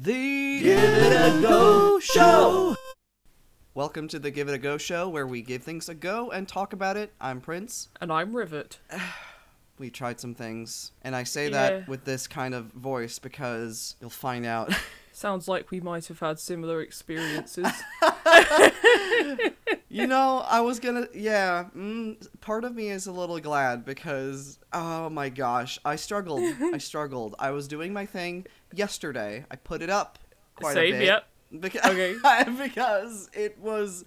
The Give It a Go Show! Welcome to the Give It a Go Show, where we give things a go and talk about it. I'm Prince. And I'm Rivet. We tried some things, and I say Yeah. that with this kind of voice because you'll find out. Sounds like we might have had similar experiences. you know, I was gonna, yeah. Mm, part of me is a little glad because, oh my gosh, I struggled. I struggled. I was doing my thing yesterday. I put it up quite a bit. yep. Because, Okay. because it was,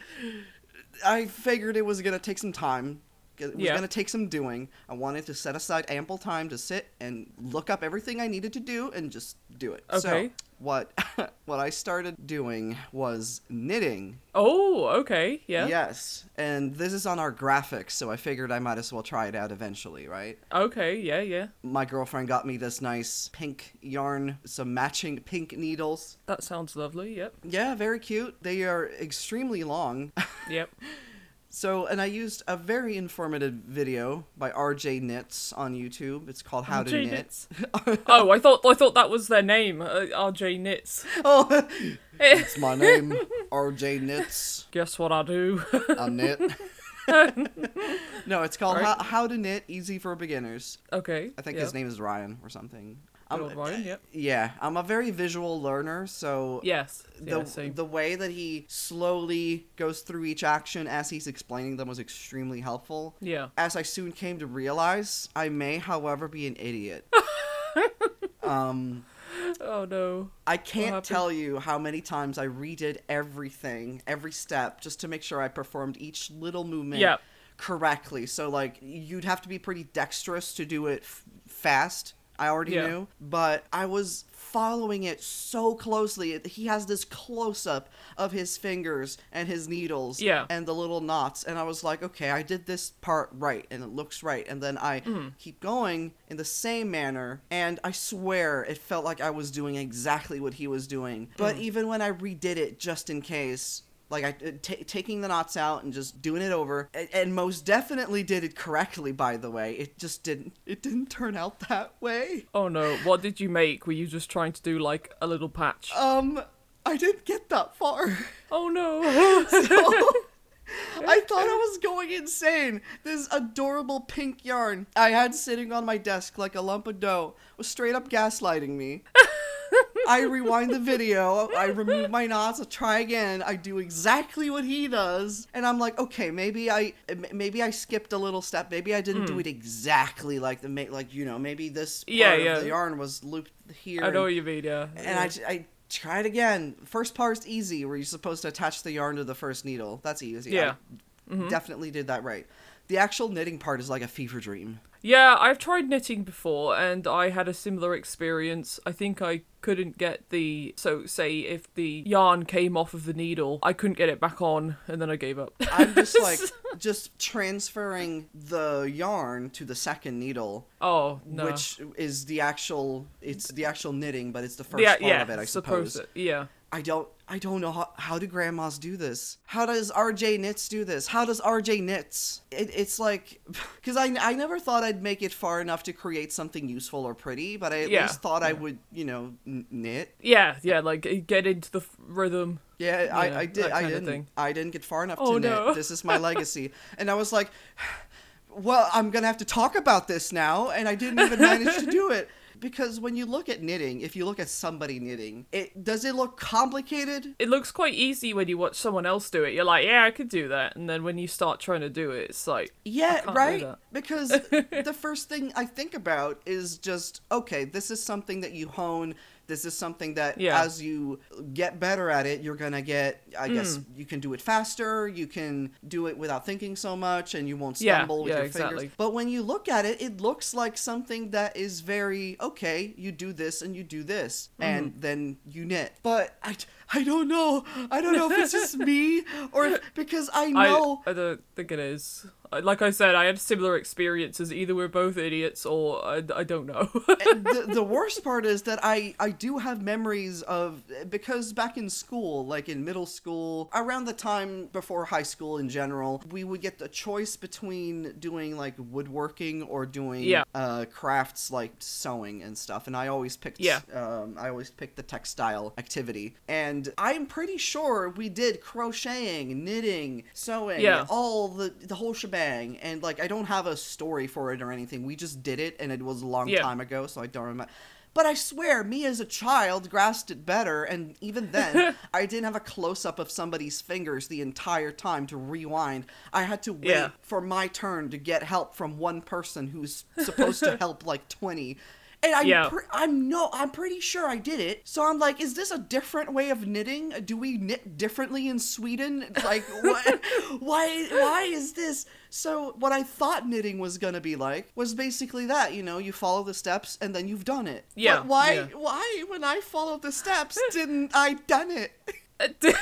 I figured it was gonna take some time. It was Yeah. gonna take some doing. I wanted to set aside ample time to sit and look up everything I needed to do and just do it. Okay. So what what I started doing was knitting. Oh, okay, yeah. Yes, and this is on our graphics, so I figured I might as well try it out eventually, right? Okay, yeah, yeah. My girlfriend got me this nice pink yarn, some matching pink needles. That sounds lovely, yep. Yeah, very cute. They are extremely long. Yep. So, and I used a very informative video by RJ Knits on YouTube. It's called How to Knit. Oh, I thought I thought that was their name, uh, RJ Knits. oh, it's my name, RJ Knits. Guess what I do? I knit. no, it's called Right. How, How to Knit Easy for Beginners. okay. I think yeah. his name is Ryan or something. Good I'm- old Ryan, yep. Yeah, I'm a very visual learner, so Yes. the Yeah, same. the way that he slowly goes through each action as he's explaining them was extremely helpful. Yeah. As I soon came to realize, I may, however, be an idiot. um, Oh no. I can't tell you how many times I redid everything, every step, just to make sure I performed each little movement Yep. correctly. So, like, you'd have to be pretty dexterous to do it f- fast. I already Yeah. knew, but I was following it so closely. He has this close up of his fingers and his needles Yeah. and the little knots, and I was like, okay, I did this part right, and it looks right. And then I Mm-hmm. keep going in the same manner, and I swear it felt like I was doing exactly what he was doing. But Mm. even when I redid it just in case, like I uh, taking the knots out and just doing it over, and, and most definitely did it correctly. By the way, it just didn't. It didn't turn out that way. Oh no. What did you make? Were you just trying to do like a little patch? Um, I didn't get that far. oh no. I thought I was going insane. This adorable pink yarn I had sitting on my desk like a lump of dough was straight up gaslighting me. I rewind the video, I remove my knots, I try again, I do exactly what he does, and I'm like, okay, maybe I maybe I skipped a little step, maybe I didn't do it exactly like the like you know, maybe this part Hmm. Yeah, of yeah. the yarn was looped here. I know and- what you mean, yeah. and I I try it again. First part's easy, where you're supposed to attach the yarn to the first needle. That's easy. Yeah. I definitely did that right. The actual knitting part is like a fever dream. Yeah, I've tried knitting before and I had a similar experience. I think I couldn't get the so say if the yarn came off of the needle, I couldn't get it back on and then I gave up. I'm just like just transferring the yarn to the second needle, oh, no. which is the actual it's the actual knitting, but it's the first yeah, part yeah, of it, I suppose suppose. it. Yeah. I don't I don't know how, how do grandmas do this? How does RJ Knits do this? How does RJ Knits? It, it's like cuz I I never thought I'd make it far enough to create something useful or pretty, but I at Yeah, least thought I would, you know, n- knit. Yeah, yeah, like uh, get into the f- rhythm. Yeah, Yeah, I, I did. I didn't. I didn't get far enough Oh, to knit. no. This is my legacy, and I was like, "Well, I'm gonna have to talk about this now," and I didn't even manage to do it because when you look at knitting, if you look at somebody knitting, it does it look complicated? It looks quite easy when you watch someone else do it. You're like, yeah, I could do that. And then when you start trying to do it, it's like, Yeah, right. Because the first thing I think about is just okay, this is something that you hone. This is something that Yeah. as you get better at it, you're gonna get. I guess Mm. you can do it faster. You can do it without thinking so much, and you won't Yeah, stumble with yeah, your exactly. fingers. But when you look at it, it looks like something that is very okay. You do this and you do this, Mm-hmm. and then you knit. But I, I don't know. I don't know if it's just me or if, because I I, know I don't think it is. Like I said, I had similar experiences. Either we're both idiots, or I, I don't know. the, the worst part is that I, I do have memories of because back in school, like in middle school, around the time before high school in general, we would get the choice between doing like woodworking or doing Yeah. uh, crafts like sewing and stuff. And I always picked Yeah. um, I always picked the textile activity. And I'm pretty sure we did crocheting, knitting, sewing, Yeah. all the the whole shebang. And like I don't have a story for it or anything. We just did it and it was a long Yeah. time ago, so I don't remember. But I swear, me as a child grasped it better, and even then, I didn't have a close up of somebody's fingers the entire time to rewind. I had to wait Yeah. for my turn to get help from one person who's supposed to help like 20. And I'm, Yeah. pre- I'm no, I'm pretty sure I did it. So I'm like, is this a different way of knitting? Do we knit differently in Sweden? Like, what? why? Why is this? So what I thought knitting was gonna be like was basically that. You know, you follow the steps and then you've done it. Yeah, But why? yeah. Why when I followed the steps didn't I done it?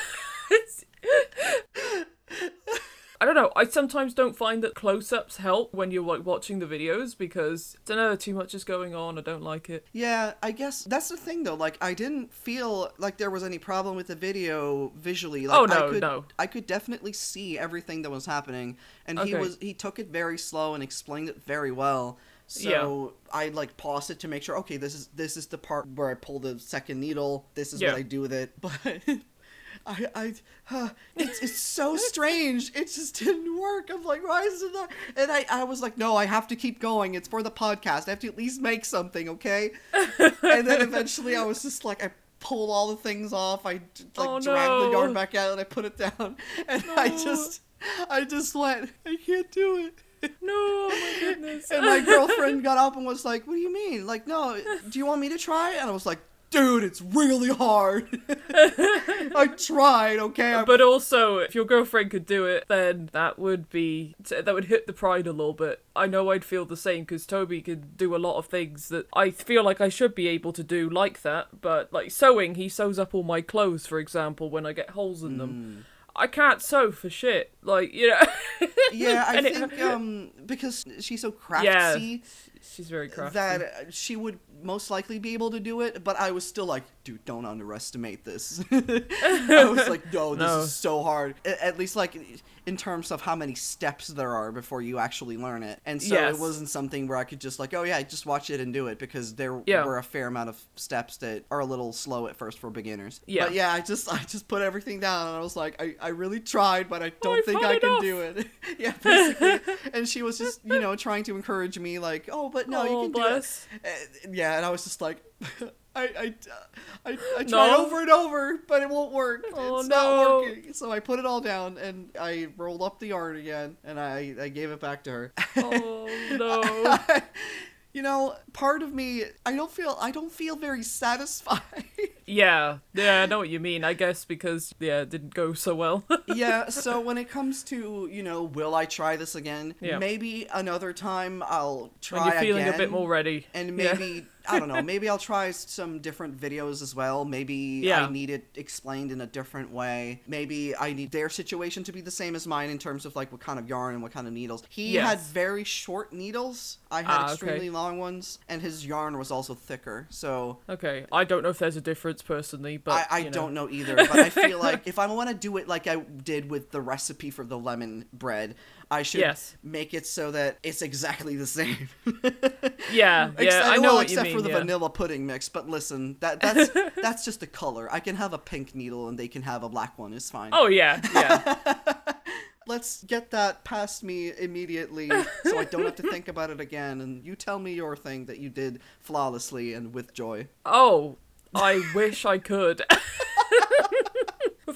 I don't know. I sometimes don't find that close-ups help when you're like watching the videos because I don't know, too much is going on. I don't like it. Yeah, I guess that's the thing though. Like, I didn't feel like there was any problem with the video visually. Like, Oh, I no, could, no. I could definitely see everything that was happening, and he was he took it very slow and explained it very well. So I like paused it to make sure. Okay, this is this is the part where I pull the second needle. This is Yeah. what I do with it. But I I huh, it's it's so strange. It just didn't work. I'm like, why is it not? And I I was like, no, I have to keep going. It's for the podcast. I have to at least make something, okay? and then eventually I was just like I pulled all the things off. I like Oh, dragged the no. yarn back out and I put it down. And I just I just went, I can't do it. No, oh my goodness. And my girlfriend got up and was like, "What do you mean? Like, no, do you want me to try?" And I was like, "Dude, it's really hard." I tried, okay? I- But also, if your girlfriend could do it, then that would be that would hit the pride a little bit. I know I'd feel the same because Toby could do a lot of things that I feel like I should be able to do like that. But like sewing, he sews up all my clothes, for example, when I get holes in them. I can't sew for shit. Like you know. yeah, I it- think um because she's so craftsy Yeah, She's very crafty. that uh, she would most likely be able to do it, but I was still like, dude, don't underestimate this. I was like, no, this No. is so hard. At least like in terms of how many steps there are before you actually learn it. And so Yes. it wasn't something where I could just like, oh yeah, just watch it and do it because there Yeah. were a fair amount of steps that are a little slow at first for beginners. Yeah. But yeah, I just I just put everything down and I was like, I, I really tried, but I don't think I can do it. yeah, basically. and she was just, you know, trying to encourage me like, oh, but no, you Oh, can bless. do it. Uh, yeah, and I was just like, I, I, I, I No. over and over, but it won't work. Oh, it's no. not working. So I put it all down and I rolled up the yarn again and I, I gave it back to her. Oh no. you know, part of me, I don't feel, I don't feel very satisfied. Yeah, yeah, I know what you mean. I guess because yeah, it didn't go so well. yeah, so when it comes to, you know, will I try this again? Yeah. Maybe another time I'll try when you're feeling again. a bit more ready. and Yeah. I don't know. Maybe I'll try some different videos as well. Maybe Yeah. I need it explained in a different way. Maybe I need their situation to be the same as mine in terms of like what kind of yarn and what kind of needles. He Yes. had very short needles. I had Ah, okay. extremely long ones, and his yarn was also thicker. So Okay, I don't know if there's a difference personally, but I, I you know. don't know either. But I feel like if I want to do it like I did with the recipe for the lemon bread, I should Yes. make it so that it's exactly the same. Yeah, Ex- yeah, I know well, what you except mean. for the yeah. vanilla pudding mix. But listen, that that's that's just a color. I can have a pink needle and they can have a black one. It's fine. Oh yeah, yeah. Let's get that past me immediately, so I don't have to think about it again. And you tell me your thing that you did flawlessly and with joy. oh, I wish I could.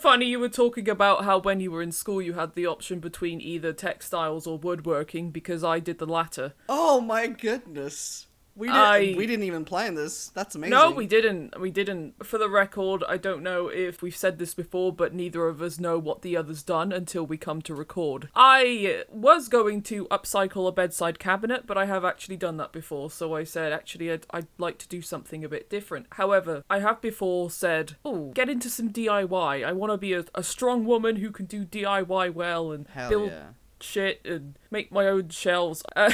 Funny, you were talking about how when you were in school you had the option between either textiles or woodworking because I did the latter. Oh my goodness. We didn't, I- we didn't even plan this. That's amazing. No, we didn't. We didn't. For the record, I don't know if we've said this before, but neither of us know what the other's done until we come to record. I was going to upcycle a bedside cabinet, but I have actually done that before, so I said, actually, I'd, I'd like to do something a bit different. However, I have before said, oh, get into some DIY. I want to be a, a strong woman who can do DIY well and Hell build yeah. shit and make my own shelves. Uh,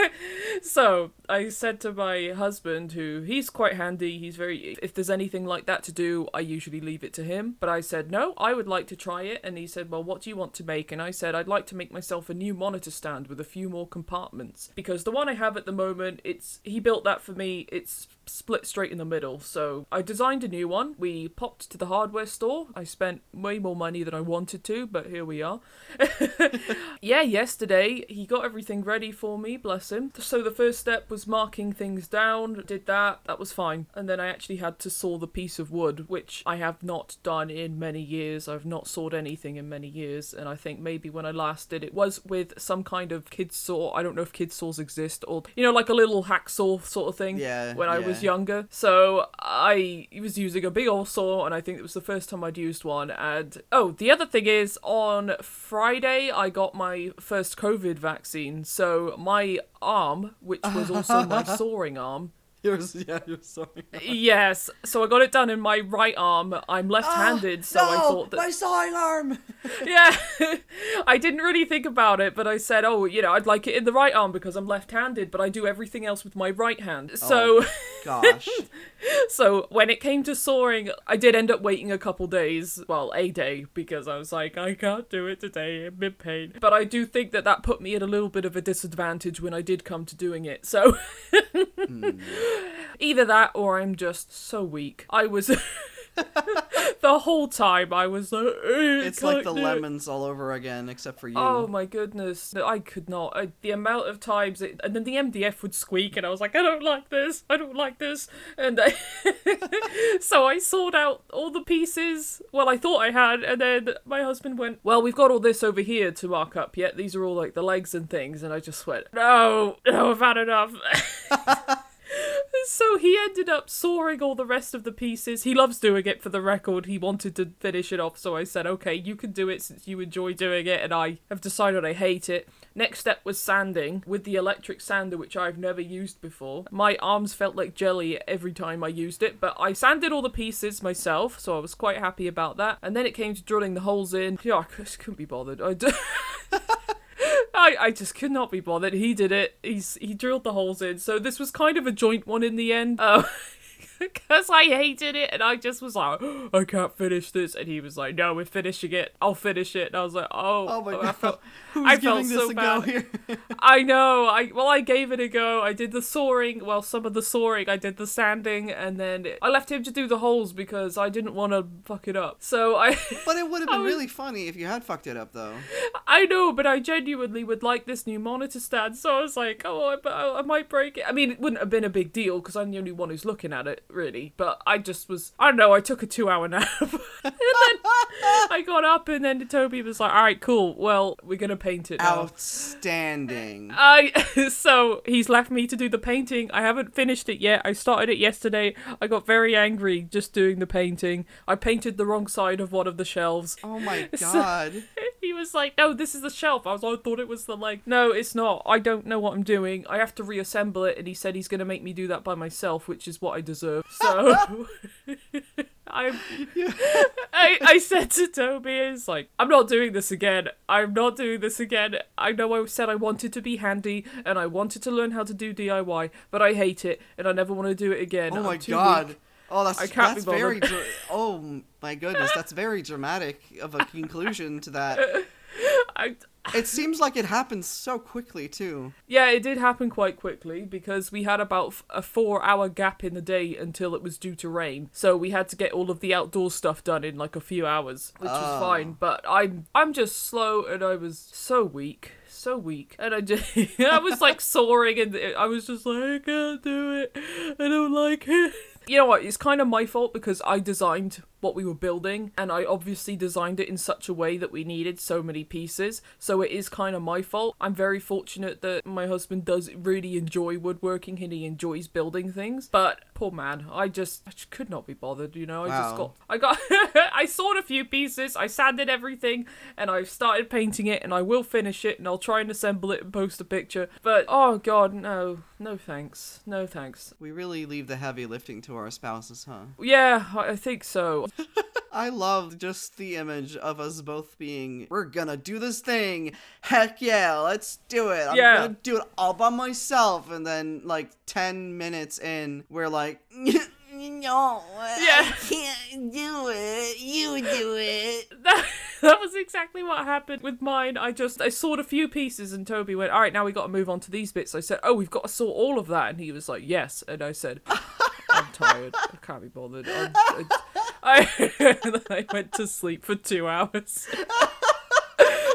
so I said to my husband, who he's quite handy, he's very, if there's anything like that to do, I usually leave it to him. But I said, no, I would like to try it. And he said, well, what do you want to make? And I said, I'd like to make myself a new monitor stand with a few more compartments. Because the one I have at the moment, it's, he built that for me, it's split straight in the middle. So I designed a new one. We popped to the hardware store. I spent way more money than I wanted to, but here we are. yeah, yesterday he got everything ready for me, bless him. So the first step was marking things down. Did that. That was fine. And then I actually had to saw the piece of wood, which I have not done in many years. I've not sawed anything in many years, and I think maybe when I last did it was with some kind of kid saw. I don't know if kid saws exist or you know like a little hacksaw sort of thing. Yeah, When I yeah. was younger, so I was using a big old saw, and I think it was the first time I'd used one. And oh, the other thing is, on Friday I got my first COVID vaccine, so my arm, which was also my soaring arm. You're, yeah, you're sorry. Yes, so I got it done in my right arm. I'm ah, left-handed, so I thought that my sawing arm. yeah, I didn't really think about it, but I said, oh, you know, I'd like it in the right arm because I'm left-handed, but I do everything else with my right hand. Oh, so, Gosh. so when it came to sawing, I did end up waiting a couple days, well, a day, because I was like, I can't do it today. I'm in pain. But I do think that that put me at a little bit of a disadvantage when I did come to doing it. So, hmm. Hmm. Either that or I'm just so weak. I was. the whole time I was like, It's like the lemons all over again, except for you. Oh my goodness, I could not. I, the amount of times, it, and then the MDF would squeak, and I was like, I don't like this. I don't like this. And I, so I sorted out all the pieces. Well, I thought I had, and then my husband went, "Well, we've got all this over here to mark up yet. These are all like the legs and things." And I just went, "No, no, I've had enough." So he ended up sawing all the rest of the pieces. He loves doing it for the record. He wanted to finish it off, so I said, okay, you can do it since you enjoy doing it, and I have decided I hate it. Next step was sanding with the electric sander, which I've never used before. My arms felt like jelly every time I used it, but I sanded all the pieces myself, so I was quite happy about that. And then it came to drilling the holes in. Yeah, I couldn't be bothered. I d- I, I just could not be bothered. He did it. He's he drilled the holes in. So this was kind of a joint one in the end. Uh, because I hated it and I just was like, I can't finish this. And he was like, No, we're finishing it. I'll finish it. And I was like, Oh, Oh my I god. Who's I giving felt this so a bad. go here? I know. I well, I gave it a go. I did the sawing. Well, some of the sawing. I did the sanding, and then I left him to do the holes because I didn't want to fuck it up. So I, but it would have been was- really funny if you had fucked it up, though. I know, but I genuinely would like this new monitor stand. So I was like, oh, I, but I, I might break it. I mean, it wouldn't have been a big deal because I'm the only one who's looking at it, really. But I just was. I don't know. I took a two-hour nap, and then I got up, and then Toby was like, "All right, cool. Well, we're gonna paint it. Outstanding. I so he's left me to do the painting. I haven't finished it yet. I started it yesterday. I got very angry just doing the painting. I painted the wrong side of one of the shelves. Oh my So- god. He was like, "No, this is the shelf." I was like, I thought it was the like, No, it's not. I don't know what I'm doing. I have to reassemble it, and he said he's gonna make me do that by myself, which is what I deserve. So. I'm, I, I said to Toby, it's like, I'm not doing this again. I'm not doing this again. I know I said I wanted to be handy and I wanted to learn how to do DIY, but I hate it and I never want to do it again. Oh my god. weak. Oh, that's I can't that's very. Dra- oh my goodness, that's very dramatic of a conclusion to that. I, It seems like it happened so quickly too. yeah, it did happen quite quickly because we had about a four hour gap in the day until it was due to rain. So we had to get all of the outdoor stuff done in like a few hours, which was Oh. fine. But I'm I'm just slow and I was so weak. So weak, and I just I was like soaring, and I was just like I can't do it. I don't like it. You know what? It's kind of my fault because I designed what we were building, and I obviously designed it in such a way that we needed so many pieces. So it is kind of my fault. I'm very fortunate that my husband does really enjoy woodworking and he enjoys building things. But poor man, I just I just could not be bothered. You know, I just got I got I sawed a few pieces, I sanded everything, and I've started painting it, and I will finish it, and I'll try and assemble it and post a picture. But oh god, no, no thanks, no thanks. We really leave the heavy lifting to our spouses, huh? Yeah, I think so. I love just the image of us both being, we're gonna do this thing. Heck yeah, let's do it. I'm Yeah. gonna do it all by myself. And then, like, 10 minutes in, we're like, no, Yeah. I can't do it. You do it. that, that was exactly what happened with mine. I just I sawed a few pieces, and Toby went, "All right, now we got to move on to these bits." I said, "Oh, we've got to saw all of that," and he was like, "Yes," and I said, "I'm tired. I can't be bothered." I'm, I, I, went to sleep for two hours.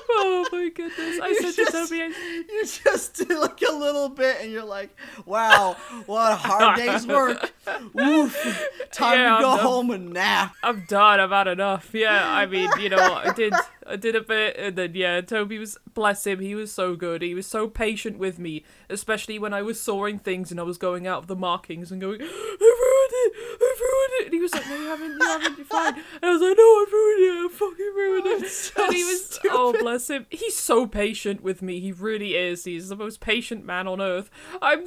oh my goodness! I You said just- to Toby, You just do like a little bit, and you're like, "Wow, what a hard day's work! Oof, time Yeah, to go home and nap." I'm done. I've had enough. Yeah, I mean, you know, I did, I did a bit, and then yeah, Toby was bless him. He was so good. He was so patient with me, especially when I was sawing things and I was going out of the markings and going, I ruined it, I ruined it. And he was like, No, you haven't, you haven't, you're fine. And I was like, No, I ruined it. I fucking ruined it. Oh, it's so and he was, stupid. oh bless him. He's so patient with me. He really is. He's the most patient man on earth. I'm.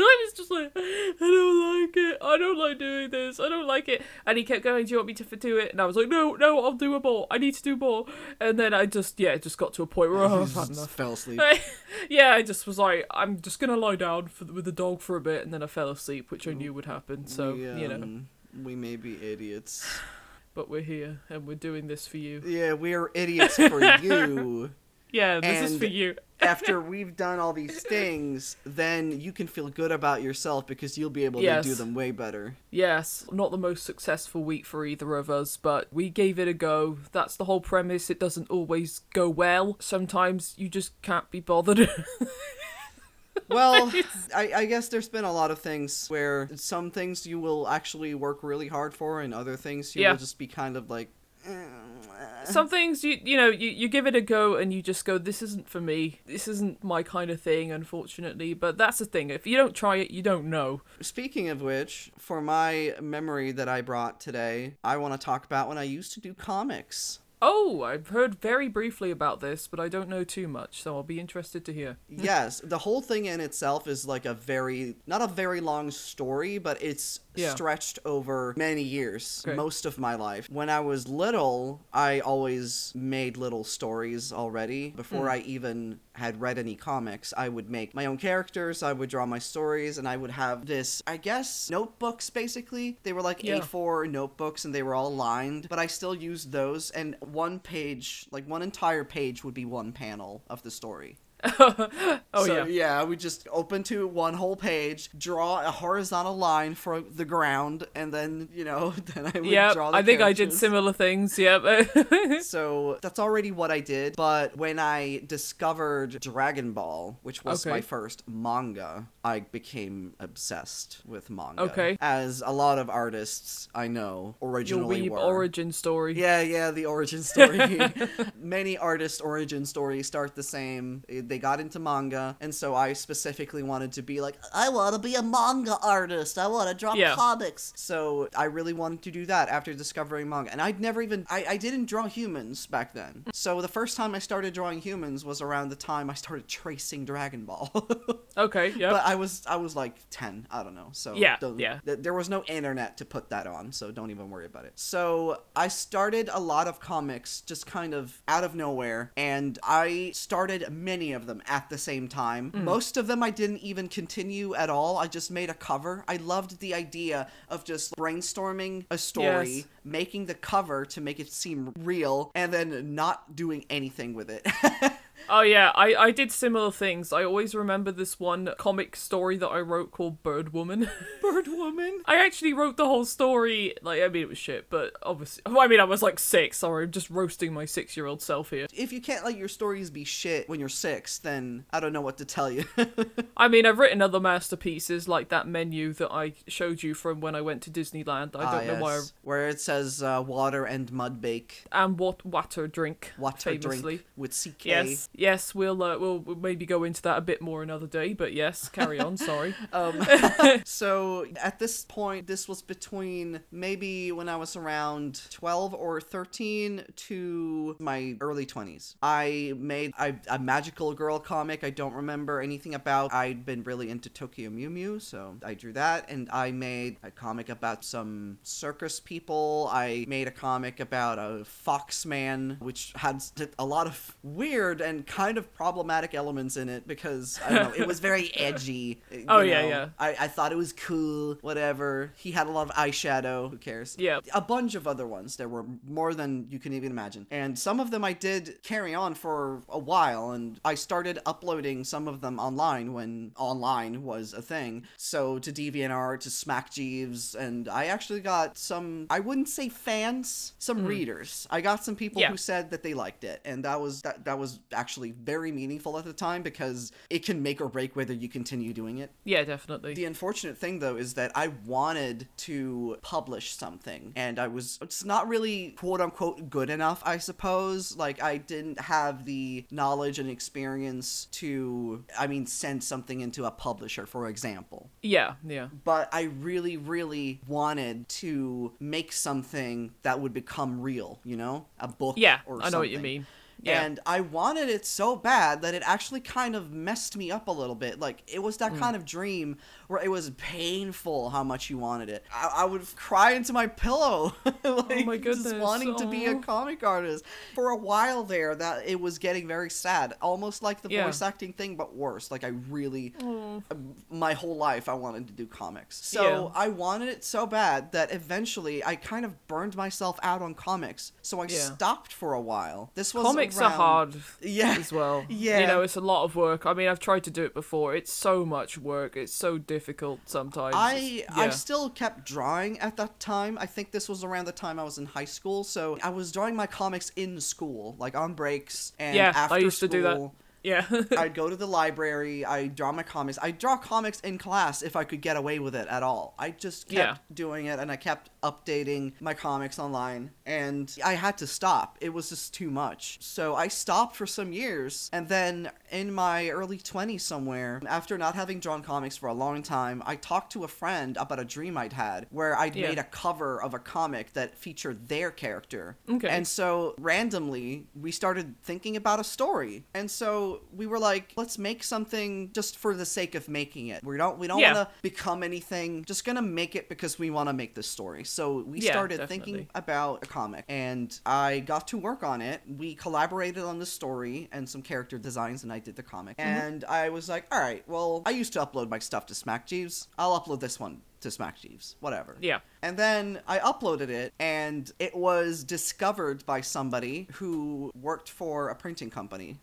I was just like, I don't like it. I don't like doing this. I don't like it. And he kept going, Do you want me to do it? And I was like, No, no, I'll do a more. I need to do more. And then I just, yeah, it just got to a point where oh, I've had enough. fell asleep. yeah, I just was like, I'm just gonna lie down for, with the dog for a bit, and then I fell asleep, which I knew would happen. So we, you know, um, we may be idiots. but we're here and we're doing this for you. Yeah, we're idiots for you. Yeah, this is for you. After we've done all these things, then you can feel good about yourself because you'll be able Yes. to do them way better. Yes, not the most successful week for either of us, but we gave it a go. That's the whole premise. It doesn't always go well. Sometimes you just can't be bothered. Well, I, I guess there's been a lot of things where some things you will actually work really hard for, and other things you Yeah. will just be kind of like. "Eh." Some things you you know you, you give it a go and you just go this isn't for me this isn't my kind of thing unfortunately but that's the thing if you don't try it you don't know Speaking of which, for my memory that I brought today, I want to talk about when I used to do comics. Oh I've heard very briefly about this but I don't know too much so I'll be interested to hear yes, the whole thing in itself is like a very not a very long story, but it's Yeah. stretched over many years, Okay. most of my life. When I was little, I always made little stories already. Before Hmm. I even had read any comics, I would make my own characters, I would draw my stories, and I would have this, I guess, notebooks basically. They were like Yeah. A4 notebooks and they were all lined, but I still used those and one page, like one entire page would be one panel of the story. oh so, yeah yeah, we just open to one whole page, draw a horizontal line for the ground, and then you know, then I would yeah draw. The I think I did similar things yep So that's already what I did. But when I discovered Dragon Ball, which was Okay. my first manga, I became obsessed with manga. Okay. As a lot of artists I know originally weeb were. origin story Yeah, yeah, the origin story. Many artists' origin stories start the same. They got into manga, and so I specifically wanted to be like, I want to be a manga artist. I want to draw Yeah. comics. So I really wanted to do that after discovering manga. And I'd never even, I, I didn't draw humans back then. So the first time I started drawing humans was around the time I started tracing Dragon Ball. okay yeah. But I was I was like ten, I don't know. So Yeah, yeah. th- there was no internet to put that on, so don't even worry about it. So I started a lot of comics just kind of out of nowhere, and I started many of them at the same time. Hmm. Most of them I didn't even continue at all. I just made a cover. I loved the idea of just brainstorming a story, Yes. making the cover to make it seem real, and then not doing anything with it. Oh yeah, I, I did similar things. I always remember this one comic story that I wrote called Bird Woman. Bird woman. I actually wrote the whole story. Like I mean, it was shit, but obviously, I mean, I was like six. Sorry, I'm just roasting my six-year-old self here. if you can't let your stories be shit when you're six, then I don't know what to tell you. I mean, I've written other masterpieces like that menu that I showed you from when I went to Disneyland. I don't Ah, know why. I. Where it says uh, water and mud bake, and what water drink water famously. drink with CK. Yes, Yes, we'll uh, we'll maybe go into that a bit more another day, but yes, carry on. Sorry. Um, so at this point, this was between maybe when I was around 12 or 13 to my early 20s. I made I, a magical girl comic I don't remember anything about. I'd been really into Tokyo Mew Mew, so I drew that. And I made a comic about some circus people. I made a comic about a fox man, which had a lot of weird and kind of problematic elements in it because, I don't know, it was very edgy. Oh, yeah, know. yeah. I, I thought it was cool, whatever. He had a lot of eyeshadow. Who cares? Yeah. A bunch of other ones. There were more than you can even imagine. And some of them I did carry on for a while, and I started uploading some of them online when online was a thing. So to DeviantArt, to Smack Jeeves, and I actually got some, I wouldn't say fans, some hmm. readers. I got some people. Yeah. who said that they liked it, and that was that, that was actually very meaningful at the time because it can make or break whether you continue doing it. Yeah, definitely. The unfortunate thing, though, is that I wanted to publish something, and I was it's not really quote unquote good enough, I suppose. Like I didn't have the knowledge and experience to, I mean, send something into a publisher, for example. Yeah, yeah. But I really, really wanted to make something that would become real, you know, a book. Yeah, or I know what you mean. Yeah. And I wanted it so bad that it actually kind of messed me up a little bit. Like it was Mm. that kind of dream where it was painful how much you wanted it. I, I would cry into my pillow, like Oh my just wanting to be a oh. comic artist. For a while there, that it was getting very sad, almost like the Yeah. voice acting thing, but worse. Like I really, Oh. my whole life, I wanted to do comics. So Yeah. I wanted it so bad that eventually I kind of burned myself out on comics. So I Yeah. stopped for a while. This was Comics are around- hard Yeah. as well. Yeah. You know, it's a lot of work. I mean, I've tried to do it before. It's so much work. It's so difficult sometimes. I It's- I still kept drawing at that time. I think this was around the time I was in high school, so I was drawing my comics in school, like on breaks and Yeah, I after used to do that. school. Yeah. I'd go to the library. I draw my comics. I draw comics in class if I could get away with it at all. I just kept Yeah. doing it, and I kept updating my comics online. And I had to stop. It was just too much. So I stopped for some years, and then in my early twenties somewhere, after not having drawn comics for a long time, I talked to a friend about a dream I'd had where I'd Yeah. made a cover of a comic that featured their character. Okay. And so randomly, we started thinking about a story. And so we were like, let's make something just for the sake of making it. We don't we don't Yeah. want to become anything. Just going to make it because we want to make this story. So we Yeah, started definitely. thinking about a comic and I got to work on it. We collaborated on the story and some character designs and I did the comic. Mm-hmm. And I was like, all right, well, I used to upload my stuff to Smack Jeeves. I'll upload this one to Smack Jeeves. Whatever. yeah. And then I uploaded it, and it was discovered by somebody who worked for a printing company.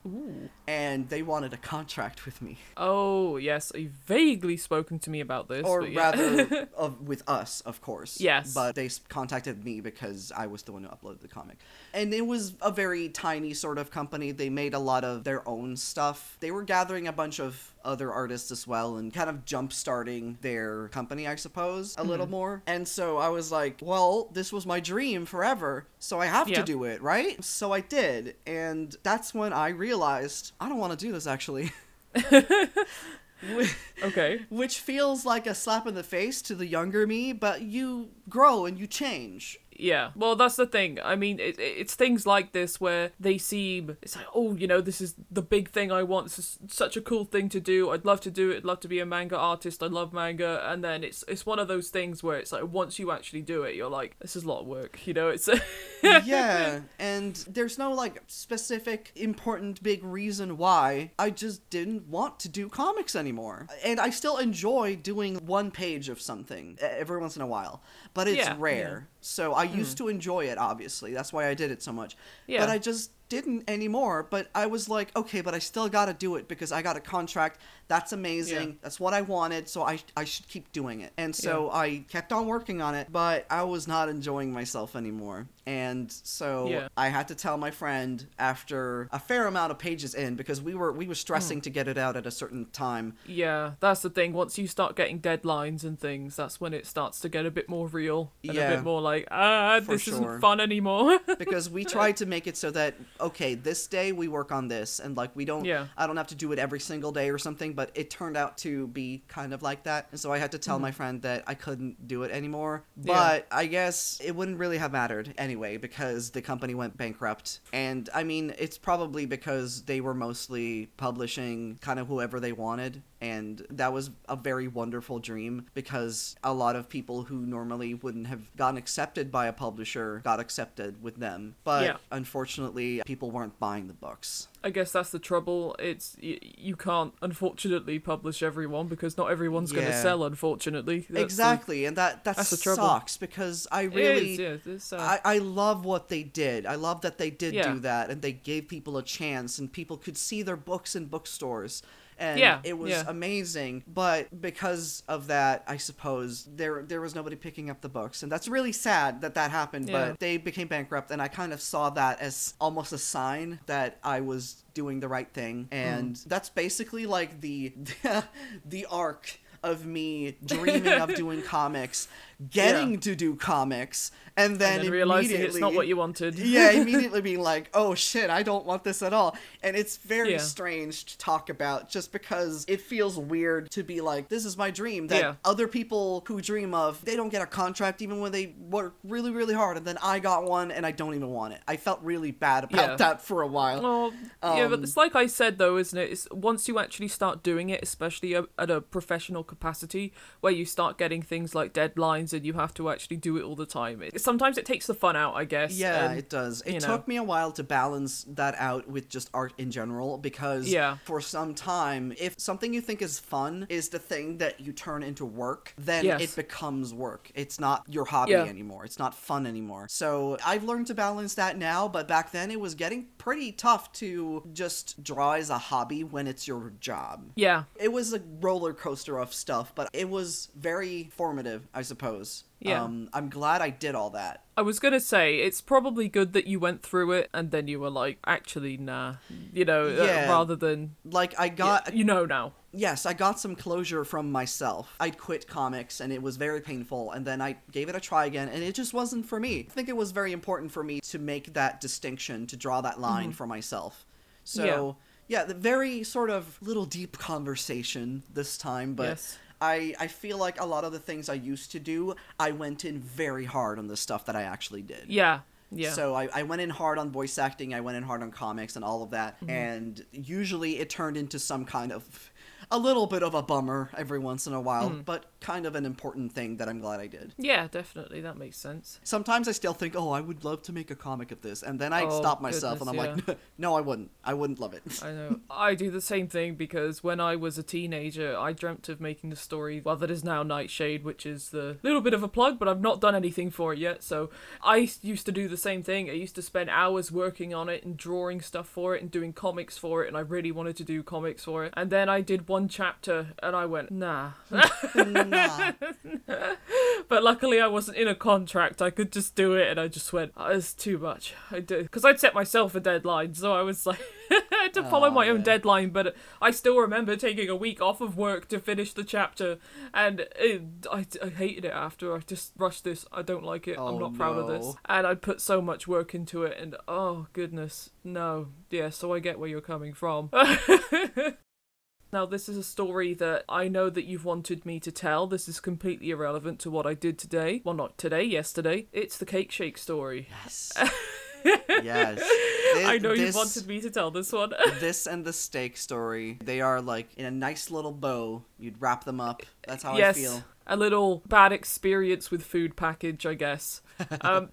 And they wanted a contract with me. Oh, yes. You've vaguely spoken to me about this. Or but yeah. rather, of, with us, of course. Yes. But they contacted me because I was the one who uploaded the comic. And it was a very tiny sort of company. They made a lot of their own stuff. They were gathering a bunch of other artists as well and kind of jump starting their company, I suppose, a Hmm. little more. And so I was like, well, this was my dream forever. So I have to do it, right? So I did. And that's when I realized I don't want to do this actually. Okay. which feels like a slap in the face to the younger me, but you grow and you change. Yeah. Well, that's the thing. I mean, it, it- it's things like this where they seem, it's like, oh, you know, this is the big thing I want. This is such a cool thing to do. I'd love to do it. I'd love to be a manga artist. I love manga. And then it's it's one of those things where it's like, once you actually do it, you're like, this is a lot of work. You know, it's. yeah, and there's no like specific important big reason why. I just didn't want to do comics anymore. And I still enjoy doing one page of something every once in a while, but it's Yeah, rare. So I used mm. to enjoy it obviously. That's why I did it so much. Yeah. But I just didn't anymore, but I was like, okay, but I still got to do it because I got a contract. That's amazing. Yeah. That's what I wanted, so I I should keep doing it. And so I kept on working on it, but I was not enjoying myself anymore. And so Yeah. I had to tell my friend after a fair amount of pages in because we were we were stressing to get it out at a certain time. yeah, that's the thing. Once you start getting deadlines and things, that's when it starts to get a bit more real and a bit more like, ah, this sure. isn't fun anymore. because we tried to make it so that okay, this day we work on this, and like we don't, Yeah. I don't have to do it every single day or something. But it turned out to be kind of like that, and so I had to tell my friend that I couldn't do it anymore. Mm-hmm. Yeah. But I guess it wouldn't really have mattered anyway because the company went bankrupt, and I mean it's probably because they were mostly publishing kind of whoever they wanted. And that was a very wonderful dream because a lot of people who normally wouldn't have gotten accepted by a publisher got accepted with them. But Yeah. unfortunately, people weren't buying the books. I guess that's the trouble. It's y- you can't unfortunately publish everyone because not everyone's going to sell. Unfortunately, That's the- exactly, and that that that's the trouble. sucks because I really is, yeah, uh, I, I love what they did. I love that they did Yeah. do that and they gave people a chance and people could see their books in bookstores. And Yeah, it was yeah. amazing. But because of that, I suppose there there was nobody picking up the books. And that's really sad that that happened. Yeah. But they became bankrupt and I kind of saw that as almost a sign that I was doing the right thing. And Mm. that's basically like the the arc of me dreaming of doing comics, getting to do comics, and then, and then realizing it's not what you wanted. yeah, immediately being like, "Oh shit, I don't want this at all." And it's very Yeah. strange to talk about just because it feels weird to be like, "This is my dream." That Yeah. other people who dream of, they don't get a contract even when they work really, really hard, and then I got one and I don't even want it. I felt really bad about Yeah. that for a while. Well, yeah, but Um, it's like I said though, isn't it? It's once you actually start doing it, especially at a professional capacity, where you start getting things like deadlines and you have to actually do it all the time. It, sometimes it takes the fun out, I guess. Yeah, and- it does. It you know. took me a while to balance that out with just art in general because Yeah. for some time, if something you think is fun is the thing that you turn into work, then Yes. it becomes work. It's not your hobby Yeah. anymore. It's not fun anymore. So I've learned to balance that now, but back then it was getting pretty tough to just draw as a hobby when it's your job. yeah, It was a roller coaster of stuff, but it was very formative, I suppose. Yeah. Um, I'm glad I did all that. I was gonna say it's probably good that you went through it and then you were like, actually, nah, you know, uh, rather than Like I got you know now. yes, I got some closure from myself. I'd quit comics and it was very painful, and then I gave it a try again, and it just wasn't for me. I think it was very important for me to make that distinction, to draw that line for myself. So, yeah. the very sort of little deep conversation this time, but. Yes. I, I feel like a lot of the things I used to do, I went in very hard on the stuff that I actually did. Yeah, yeah. So I, I went in hard on voice acting, I went in hard on comics and all of that. Mm-hmm. And usually it turned into some kind of a little bit of a bummer every once in a while, Mm. but kind of an important thing that I'm glad I did. yeah, definitely, that makes sense. Sometimes I still think, oh, I would love to make a comic of this. And then I Oh, stop myself and I'm goodness, like, no, I wouldn't. I wouldn't love it. I know. I do the same thing because when I was a teenager, I dreamt of making the story, well, that is now Nightshade, which is the little bit of a plug, but I've not done anything for it yet. So I used to do the same thing. I used to spend hours working on it and drawing stuff for it and doing comics for it, and I really wanted to do comics for it. And then I did one chapter and I went, nah. Mm, Nah. But luckily, I wasn't in a contract. I could just do it, and I just went, oh, "It's too much." I did because I'd set myself a deadline, so I was like, I had to follow Aw, my own deadline. But I still remember taking a week off of work to finish the chapter, and it, I, I hated it after. I just rushed this. I don't like it. Oh, I'm not proud of this. And I put so much work into it, and oh goodness, no, yeah. So I get where you're coming from. Now, this is a story that I know that you've wanted me to tell. This is completely irrelevant to what I did today. Well, not today, yesterday. It's the cake shake story. yes. yes. I know you wanted me to tell this one. this and the steak story, they are like in a nice little bow. You'd wrap them up. That's how yes, I feel. a little bad experience with food package, I guess. Um,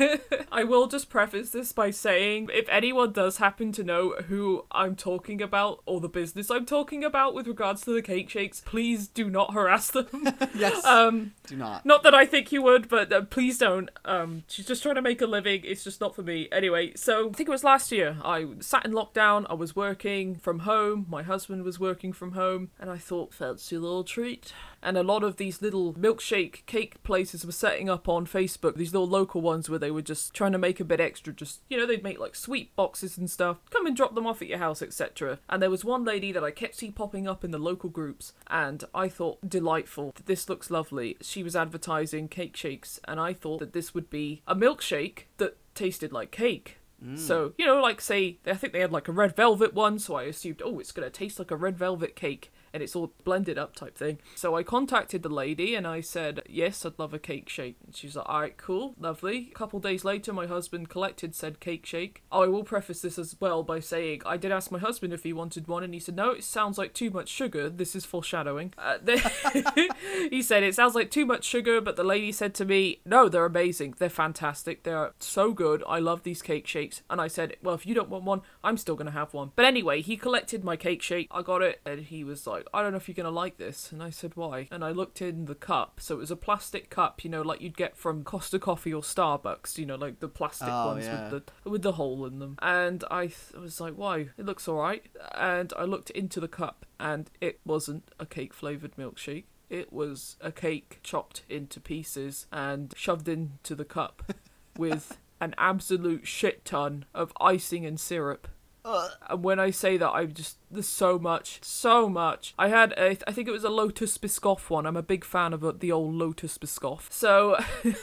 I will just preface this by saying if anyone does happen to know who I'm talking about or the business I'm talking about with regards to the cake shakes, please do not harass them. Yes. um, Do not. Not that I think you would, but uh, please don't. Um, she's just trying to make a living. It's just not for me. Anyway, so I think it was last year. I sat in lockdown. I was working from home. My husband was working from home, and I thought, fancy a little treat. And a lot of these little milkshake cake places were setting up on Facebook. These little local ones where they were just trying to make a bit extra. Just you know, they'd make like sweet boxes and stuff. Come and drop them off at your house, etc. And there was one lady that I kept see popping up in the local groups, and I thought delightful. This looks lovely. She was advertising cake shakes, and I thought that this would be a milkshake that tasted like cake. Mm. So, you know, like say, I think they had like a red velvet one, so I assumed, oh, it's going to taste like a red velvet cake and it's all blended up type thing. So I contacted the lady and I said, yes, I'd love a cake shake. And she's like, all right, cool, lovely. A couple days later, my husband collected said cake shake. I will preface this as well by saying I did ask my husband if he wanted one, and he said, no, it sounds like too much sugar. This is foreshadowing. Uh, he said, it sounds like too much sugar, but the lady said to me, no, they're amazing. They're fantastic. They're so good. I love these cake shakes. And I said, well, if you don't want one, I'm still going to have one. But anyway, he collected my cake shake. I got it, and he was like, I don't know if you're going to like this. And I said, why? And I looked in the cup. So it was a plastic cup, you know, like you'd get from Costa Coffee or Starbucks, you know, like the plastic Oh, ones yeah. with the with the hole in them. And I th- was like, why? It looks alright. And I looked into the cup, and it wasn't a cake flavored milkshake. It was a cake chopped into pieces and shoved into the cup with an absolute shit ton of icing and syrup. And when I say that, I just there's so much, so much. I had a, I think it was a Lotus Biscoff one. I'm a big fan of uh, the old Lotus Biscoff. So.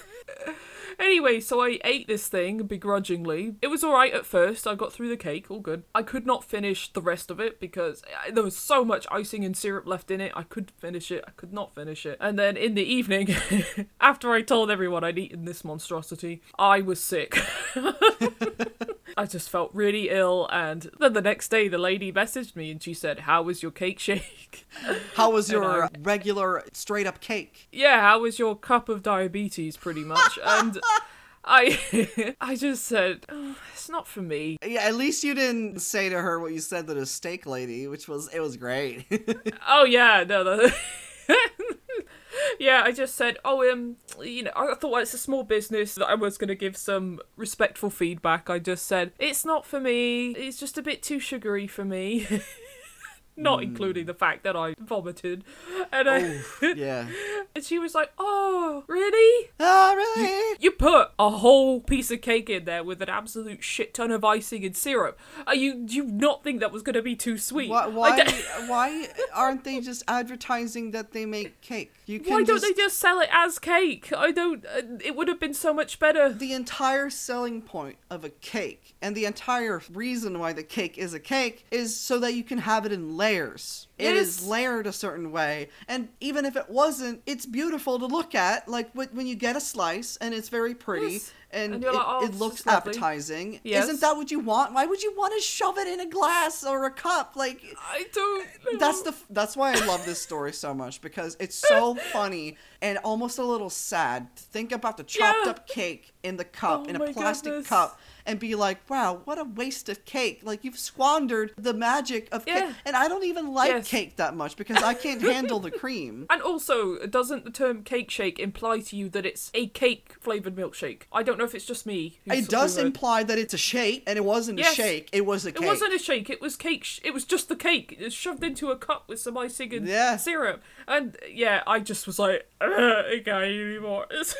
Anyway, so I ate this thing begrudgingly. It was alright at first. I got through the cake, all good. I could not finish the rest of it because uh, there was so much icing and syrup left in it. I couldn't finish it. I could not finish it. And then in the evening, after I told everyone I'd eaten this monstrosity, I was sick. I just felt really ill, and then the next day the lady messaged me and she said, How was your cake shake? How was your I- uh, regular straight up cake? yeah, how was your cup of diabetes, pretty much? And I I just said, "Oh, It's not for me. Yeah, at least you didn't say to her what you said to the steak lady, which was it was great. Oh, yeah, no, no. Yeah, I just said, oh, um, you know, I thought well, it's a small business that I was going to give some respectful feedback. I just said, it's not for me. It's just a bit too sugary for me. Not including the fact that I vomited. And, I, Oof, yeah. and she was like, oh, really? Oh, really? You put a whole piece of cake in there with an absolute shit ton of icing and syrup. Are you do you not think that was going to be too sweet? Why, why, why aren't they just advertising that they make cake? You can Why don't just, they just sell it as cake? I don't. Uh, it would have been so much better. the entire selling point of a cake and the entire reason why the cake is a cake is so that you can have it in layers. It is Yes. layered a certain way, and even if it wasn't, it's beautiful to look at. Like when when you get a slice and it's very pretty Yes. and, And it, like, "Oh, it looks appetizing. Yes. Isn't that what you want? Why would you want to shove it in a glass or a cup? Like I don't. Uh, know. that's the that's why I love this story so much because it's so funny and almost a little sad. to Think about the chopped Yeah. up cake in the cup Oh in a plastic goodness. cup and be like, "Wow, what a waste of cake! Like you've squandered the magic of Yeah. cake." And I don't even like Yes. cake that much because I can't handle the cream. And also, doesn't the term cake shake imply to you that it's a cake flavored milkshake? I don't know if it's just me. It does imply that it's a shake, and it wasn't a shake. It was a cake. It wasn't a shake. It was cake. Sh- it was just the cake. It was shoved into a cup with some icing and Yeah. syrup. And yeah, I just was like, I can't eat anymore. It's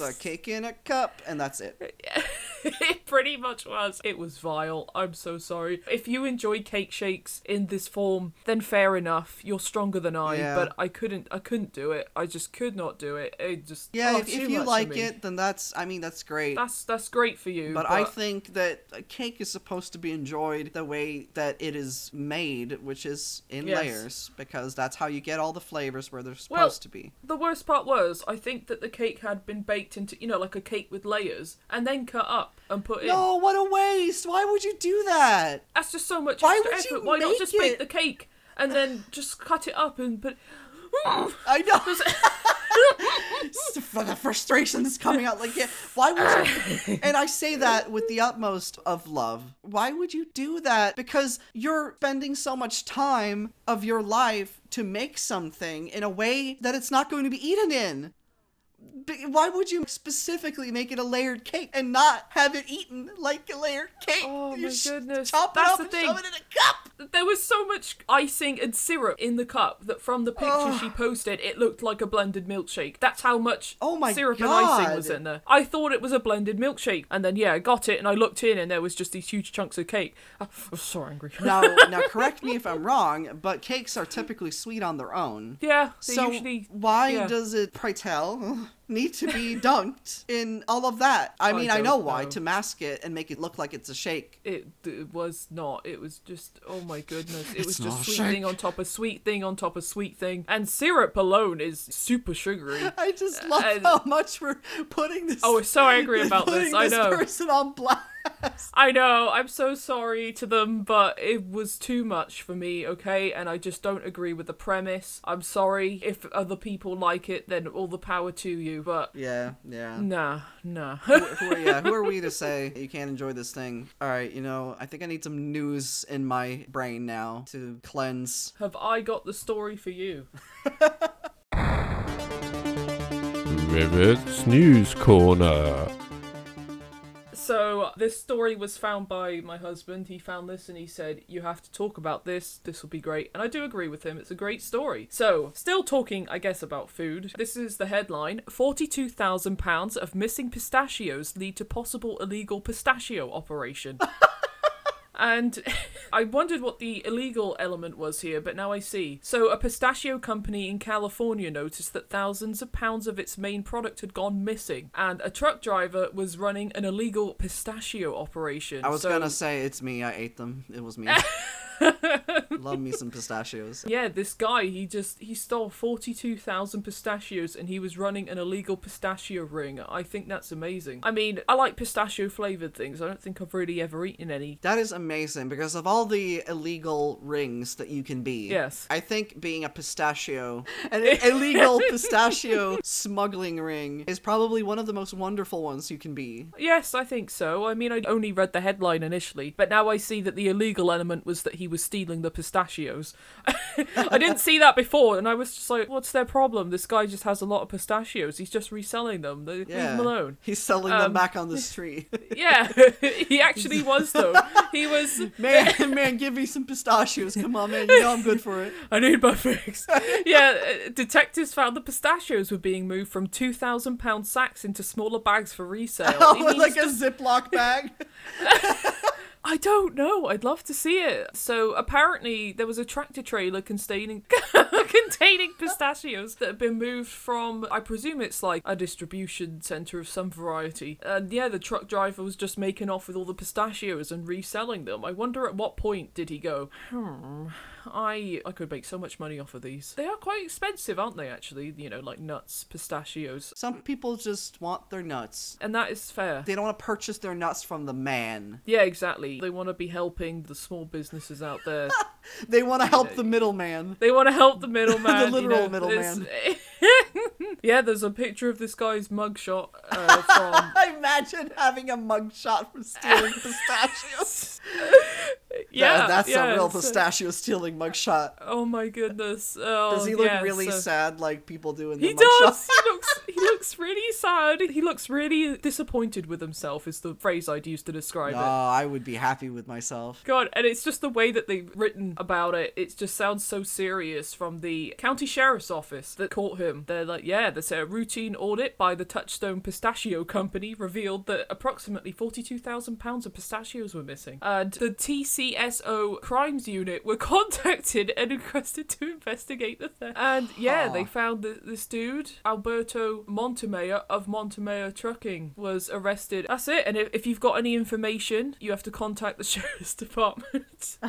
a cake in a cup, and that's it. it pretty much was. It was vile. I'm so sorry. If you enjoy cake shakes in this form, then fair enough. You're stronger than I. Yeah. But I couldn't. I couldn't do it. I just could not do it. It just. Yeah, oh, if, if you like it, then that's. I mean, that's great. that's that's great for you. But, I think that a cake is supposed to be enjoyed the way that it is made, which is in Yes. layers, because that's how you get all the flavors where they're supposed Well, to be. the worst part was I think that the cake had been baked into you know like a cake with layers and then cut up and put in. No, what a waste! Why would you do that? That's just so much Why would you effort. Why not just it? bake the cake and then just cut it up and put. I know. For the frustration that's coming out, like, yeah, why would you? And I say that with the utmost of love. Why would you do that? Because you're spending so much time of your life to make something in a way that it's not going to be eaten in. Why would you specifically make it a layered cake and not have it eaten like a layered cake? Oh You my goodness. Chop That's it up the and thing. shove it in a cup. There was so much icing and syrup in the cup that from the picture Ugh. she posted, it looked like a blended milkshake. That's how much Oh my syrup and icing was in there. I thought it was a blended milkshake, and then yeah, I got it and I looked in and there was just these huge chunks of cake. Oh, I was so angry. Now, now, correct me if I'm wrong, but cakes are typically sweet on their own. yeah, they So usually. why yeah. does it, pray tell, need to be dunked in all of that. I I mean, I, know don't why know. to mask it and make it look like it's a shake. It, it was not. It was just oh my goodness. It It's was just sweet shake. thing on top of sweet thing on top of sweet thing, and syrup alone is super sugary. I just uh, love And- how much we're putting this. Oh, we're so angry about putting this. I know. person on blast. I know. I'm so sorry to them, but it was too much for me. Okay, and I just don't agree with the premise. I'm sorry if other people like it. Then all the power to you. But Yeah, yeah. nah, nah. who, who are, yeah, who are we to say you can't enjoy this thing? All right, you know, I think I need some news in my brain now to cleanse. Have I got the story for you? Rivet's News Corner. So this story was found by my husband. He found this and he said, "You have to talk about this. This will be great." And I do agree with him. It's a great story. So, still talking, I guess, about food. This is the headline: Forty-two thousand pounds of missing pistachios lead to possible illegal pistachio operation. And I wondered what the illegal element was here, but now I see. So, a pistachio company in California noticed that thousands of pounds of its main product had gone missing, and a truck driver was running an illegal pistachio operation. I was So- gonna say it's me. I ate them. It was me. Love me some pistachios. Yeah, this guy, he just he stole 42,000 pistachios and he was running an illegal pistachio ring. I think that's amazing. I mean, I like pistachio flavored things. I don't think I've really ever eaten any. That is amazing because of all the illegal rings that you can be. Yes. I think being a pistachio, an illegal pistachio smuggling ring, is probably one of the most wonderful ones you can be. Yes, I think so. I mean, I only read the headline initially, but now I see that the illegal element was that he was stealing the pistachios. I didn't see that before, and I was just like, what's their problem? This guy just has a lot of pistachios. He's just reselling them. Leave Yeah. him alone. He's selling Um, them back on the street. Yeah, he actually was, though. He was. man, man, give me some pistachios. Come on, man. You know I'm good for it. I need my fix. yeah, uh, detectives found the pistachios were being moved from £2,000 sacks into smaller bags for resale. Oh, like a Ziploc bag. I don't know. I'd love to see it. So apparently there was a tractor trailer containing containing pistachios that had been moved from I presume it's like a distribution center of some variety. And yeah, the truck driver was just making off with all the pistachios and reselling them. I wonder at what point did he go, "Hmm, I I could make so much money off of these. They are quite expensive, aren't they actually? You know, like nuts, pistachios. Some people just want their nuts. And that is fair. They don't want to purchase their nuts from the man. Yeah, exactly. They want to be helping the small businesses out there. They want to help the middleman. They want to help the middleman. The you literal know, middleman. yeah, there's a picture of this guy's mugshot uh, from. I imagine having a mugshot for stealing pistachios. Yeah, That- that's yeah, a real pistachio stealing mugshot. Oh my goodness. Oh, Does he look yeah, really so- sad like people do in the He mugshot? does. He looks. He looks really sad. He looks really disappointed with himself. Is the phrase I'd use to describe No, it. Oh, I would be happy with myself. God, and it's just the way that they've written about it. It just sounds so serious from the county sheriff's office that caught him. They're like, yeah, they say a routine audit by the Touchstone Pistachio Company revealed that approximately forty-two thousand pounds of pistachios were missing, and the TCSO crimes unit were contacted and requested to investigate the theft. And yeah, Huh. they found that this dude, Alberto Montemayor of Montemayor Trucking, was arrested. That's it. And if, if you've got any information, you have to contact the sheriff's department.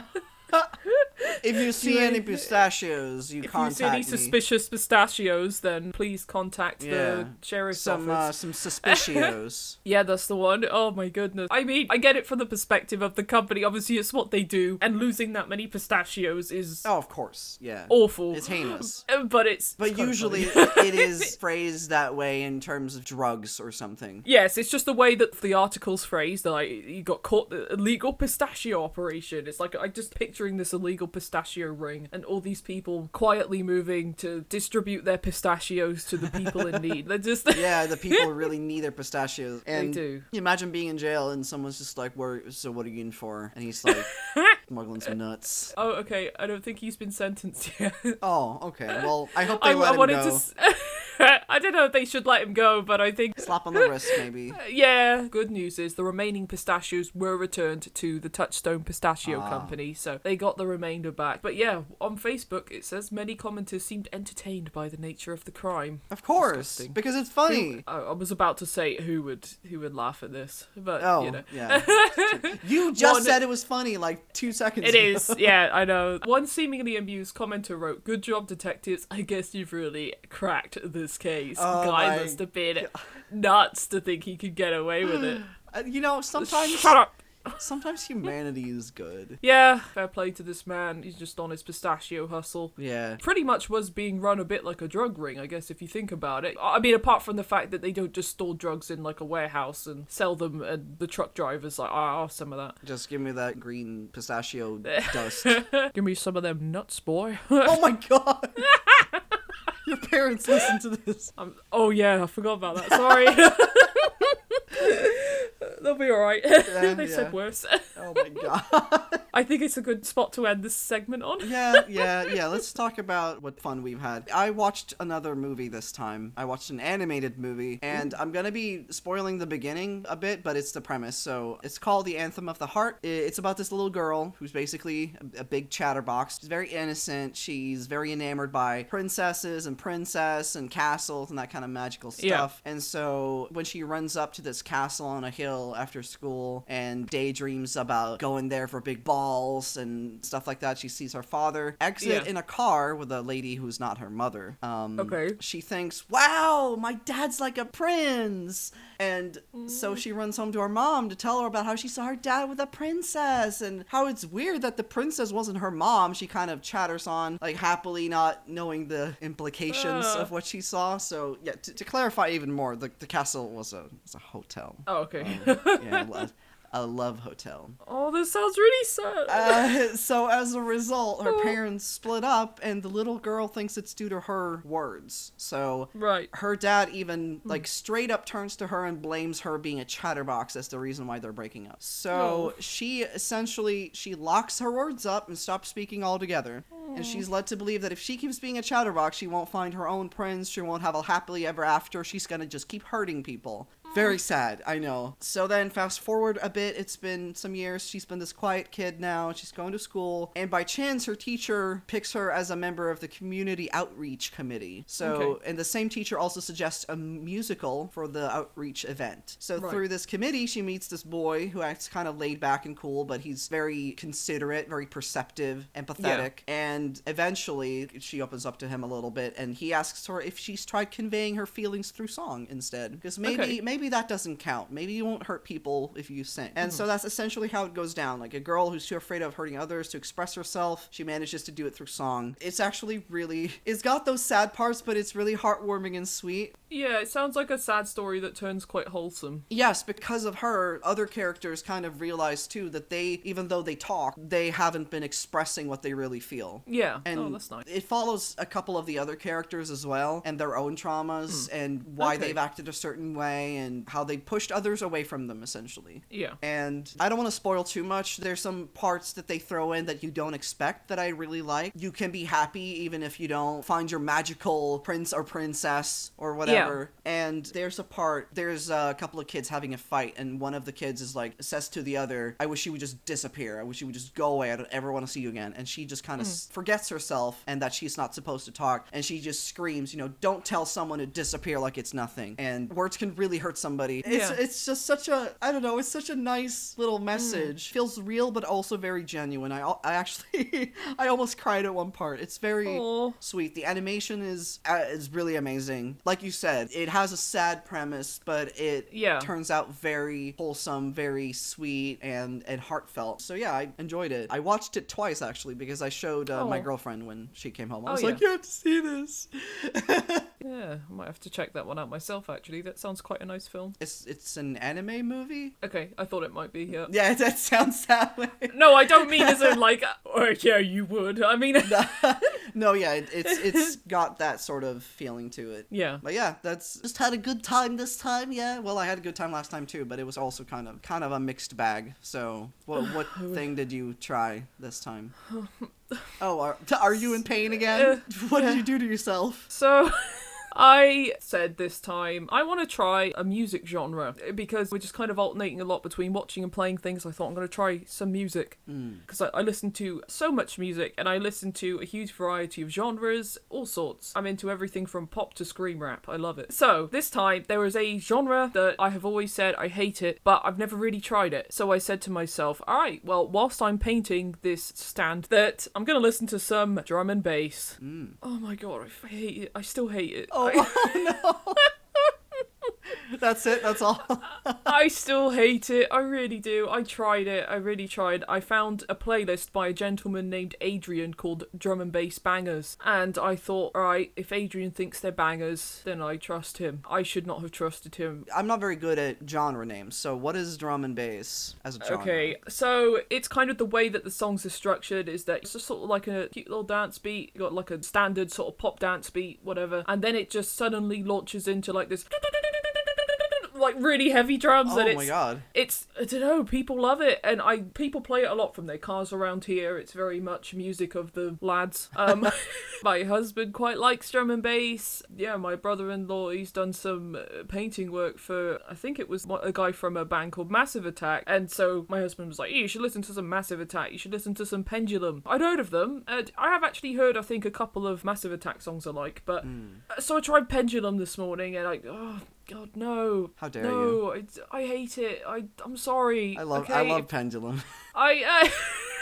If you see any pistachios, you contact. if you see any suspicious pistachios, then please contact Yeah. the sheriff's some office. uh, some suspicios. Yeah, that's the one. Oh my goodness. I mean, I get it from the perspective of the company. Obviously, it's what they do, and losing that many pistachios is oh, of course, yeah. awful. It's heinous. Uh, But it's. But usually it is phrased that way in terms of drugs or something. Yes, it's just the way that the article's phrased. Like you got caught the illegal pistachio operation. It's like I'm just picturing this illegal pistachio ring and all these people quietly moving to distribute their pistachios to the people in need. They're just Yeah, the people really need their pistachios. And do. You imagine being in jail and someone's just like, "Where? So what are you in for?" And he's like, smuggling some nuts. Oh, okay. I don't think he's been sentenced yet. Oh, okay. Well, I hope they I, let I him wanted go. to. s- I don't know if they should let him go, but I think Slap on the wrist, maybe. yeah. Good news is the remaining pistachios were returned to the Touchstone Pistachio Ah. Company, so they got the remainder back. But yeah, on Facebook it says many commenters seemed entertained by the nature of the crime. Of course, Disgusting. because it's funny. I, I was about to say who would who would laugh at this, but Oh, you know. yeah. You just One- said it was funny like two seconds It ago. is, yeah, I know. One seemingly amused commenter wrote, Good job, detectives. I guess you've really cracked this case. Oh Guy my must have been nuts to think he could get away with it. Uh, you know, sometimes Shut up! sometimes humanity is good. Yeah, fair play to this man. He's just on his pistachio hustle. Yeah. Pretty much was being run a bit like a drug ring, I guess, if you think about it. I mean, apart from the fact that they don't just store drugs in like a warehouse and sell them, and the truck drivers like, oh, I'll have some of that. Just give me that green pistachio dust. Give me some of them nuts, boy. oh my god. Your parents listen to this. Um, oh yeah, I forgot about that. Sorry. They'll be alright. they yeah. said worse. Oh my god. I think it's a good spot to end this segment on. Yeah, yeah, yeah. Let's talk about what fun we've had. I watched another movie this time. I watched an animated movie, and I'm gonna be spoiling the beginning a bit, but it's the premise. So it's called The Anthem of the Heart. It's about this little girl who's basically a, big chatterbox. She's very innocent. She's very enamored by princesses and princess and castles and that kind of magical Yeah. stuff. And so when she runs up to this castle on a hill after school and daydreams about going there for big balls and stuff like that, she sees her father exit Yeah. in a car with a lady who's not her mother. Um, Okay. She thinks, wow, my dad's like a prince. And Mm. so she runs home to her mom to tell her about how she saw her dad with a princess and how it's weird that the princess wasn't her mom. She kind of chatters on, like happily not knowing the implications Uh. of what she saw. So, yeah, to, to clarify even more, the, the castle was a, was a hotel. Oh, okay. Yeah, a, love hotel. oh, this sounds really sad. Uh, so as a result, Oh. her parents split up, and the little girl thinks it's due to her words. So right. her dad even like straight up turns to her and blames her being a chatterbox as the reason why they're breaking up. So Oh. she essentially she locks her words up and stops speaking altogether. And she's led to believe that if she keeps being a chatterbox, she won't find her own prince. She won't have a happily ever after. She's gonna just keep hurting people. Very sad, I know. So then, fast forward a bit, it's been some years. She's been this quiet kid now. She's going to school, and by chance, her teacher picks her as a member of the community outreach committee. So, Okay. and the same teacher also suggests a musical for the outreach event. So, Right. through this committee, she meets this boy who acts kind of laid back and cool, but he's very considerate, very perceptive, empathetic, and eventually she opens up to him a little bit, and he asks her if she's tried conveying her feelings through song instead, because maybe Okay. maybe that doesn't count. Maybe you won't hurt people if you sing. And Hmm. so that's essentially how it goes down. Like a girl who's too afraid of hurting others to express herself, she manages to do it through song. It's actually really it's got those sad parts, but it's really heartwarming and sweet. Yeah, it sounds like a sad story that turns quite wholesome. Yes, because of her, other characters kind of realize too that they, even though they talk, they haven't been expressing what they really feel. Yeah. And oh, that's nice. it follows a couple of the other characters as well and their own traumas and why Hmm. Okay. they've acted a certain way and how they pushed others away from them essentially. Yeah. And I don't want to spoil too much. There's some parts that they throw in that you don't expect that I really like. You can be happy even if you don't find your magical prince or princess or whatever. Yeah. And there's a part, there's a couple of kids having a fight, and one of the kids is like, says to the other, I wish you would just disappear. I wish you would just go away. I don't ever want to see you again. And she just kind of hmm. forgets herself and that she's not supposed to talk. And she just screams, you know, don't tell someone to disappear like it's nothing. And words can really hurt somebody. It's, Yeah. it's just such a, I don't know, it's such a nice little Mm. message. Feels real, but also very genuine. I, I actually, I almost cried at one part. It's very Aw. sweet. The animation is uh, is really amazing. Like you said, it has a sad premise, but it Yeah. turns out very wholesome, very sweet, and and heartfelt. So yeah, I enjoyed it. I watched it twice actually because I showed uh, my girlfriend when she came home. I Oh, was yeah. like, you have to see this. Yeah, I might have to check that one out myself. Actually, that sounds quite a nice film. It's it's an anime movie. Okay, I thought it might be. Yeah. Yeah, that sounds that way. No, I don't mean as in like. Oh yeah, you would. I mean. no, yeah, it, it's it's got that sort of feeling to it. yeah. But yeah, that's just had a good time this time. Yeah, well, I had a good time last time too, but it was also kind of kind of a mixed bag. So, what what thing did you try this time? Oh, are, are you in pain again? Uh, what did you do to yourself? So. I said this time I want to try a music genre because we're just kind of alternating a lot between watching and playing things. I thought I'm going to try some music mm. because I, I listen to so much music and I listen to a huge variety of genres, all sorts. I'm into everything from pop to scream rap. I love it. So this time there is a genre that I have always said I hate it, but I've never really tried it. So I said to myself, all right, well, whilst I'm painting this stand, that I'm going to listen to some drum and bass. Mm. Oh my god, I hate it. I still hate it. Oh, I- no. That's it. That's all. I still hate it. I really do. I tried it. I really tried. I found a playlist by a gentleman named Adrian called Drum and Bass Bangers. And I thought, alright, if Adrian thinks they're bangers, then I trust him. I should not have trusted him. I'm not very good at genre names. So what is drum and bass as a genre? Okay, so it's kind of the way that the songs are structured is that it's just sort of like a cute little dance beat. You got like a standard sort of pop dance beat, whatever, and then it just suddenly launches into like this like really heavy drums Oh and it's my god. it's I don't know, people love it and I people play it a lot from their cars around here. It's very much music of the lads. Um my husband quite likes drum and bass. Yeah, my brother-in-law he's done some uh, painting work for I think it was a guy from a band called Massive Attack. And so my husband was like, "You should listen to some Massive Attack. You should listen to some Pendulum." I'd heard of them. And I have actually heard I think a couple of Massive Attack songs I like, but Hmm. so I tried Pendulum this morning and I oh god no. How dare no, you? I, I hate it. I I'm sorry. I love okay? I love pendulum. I uh,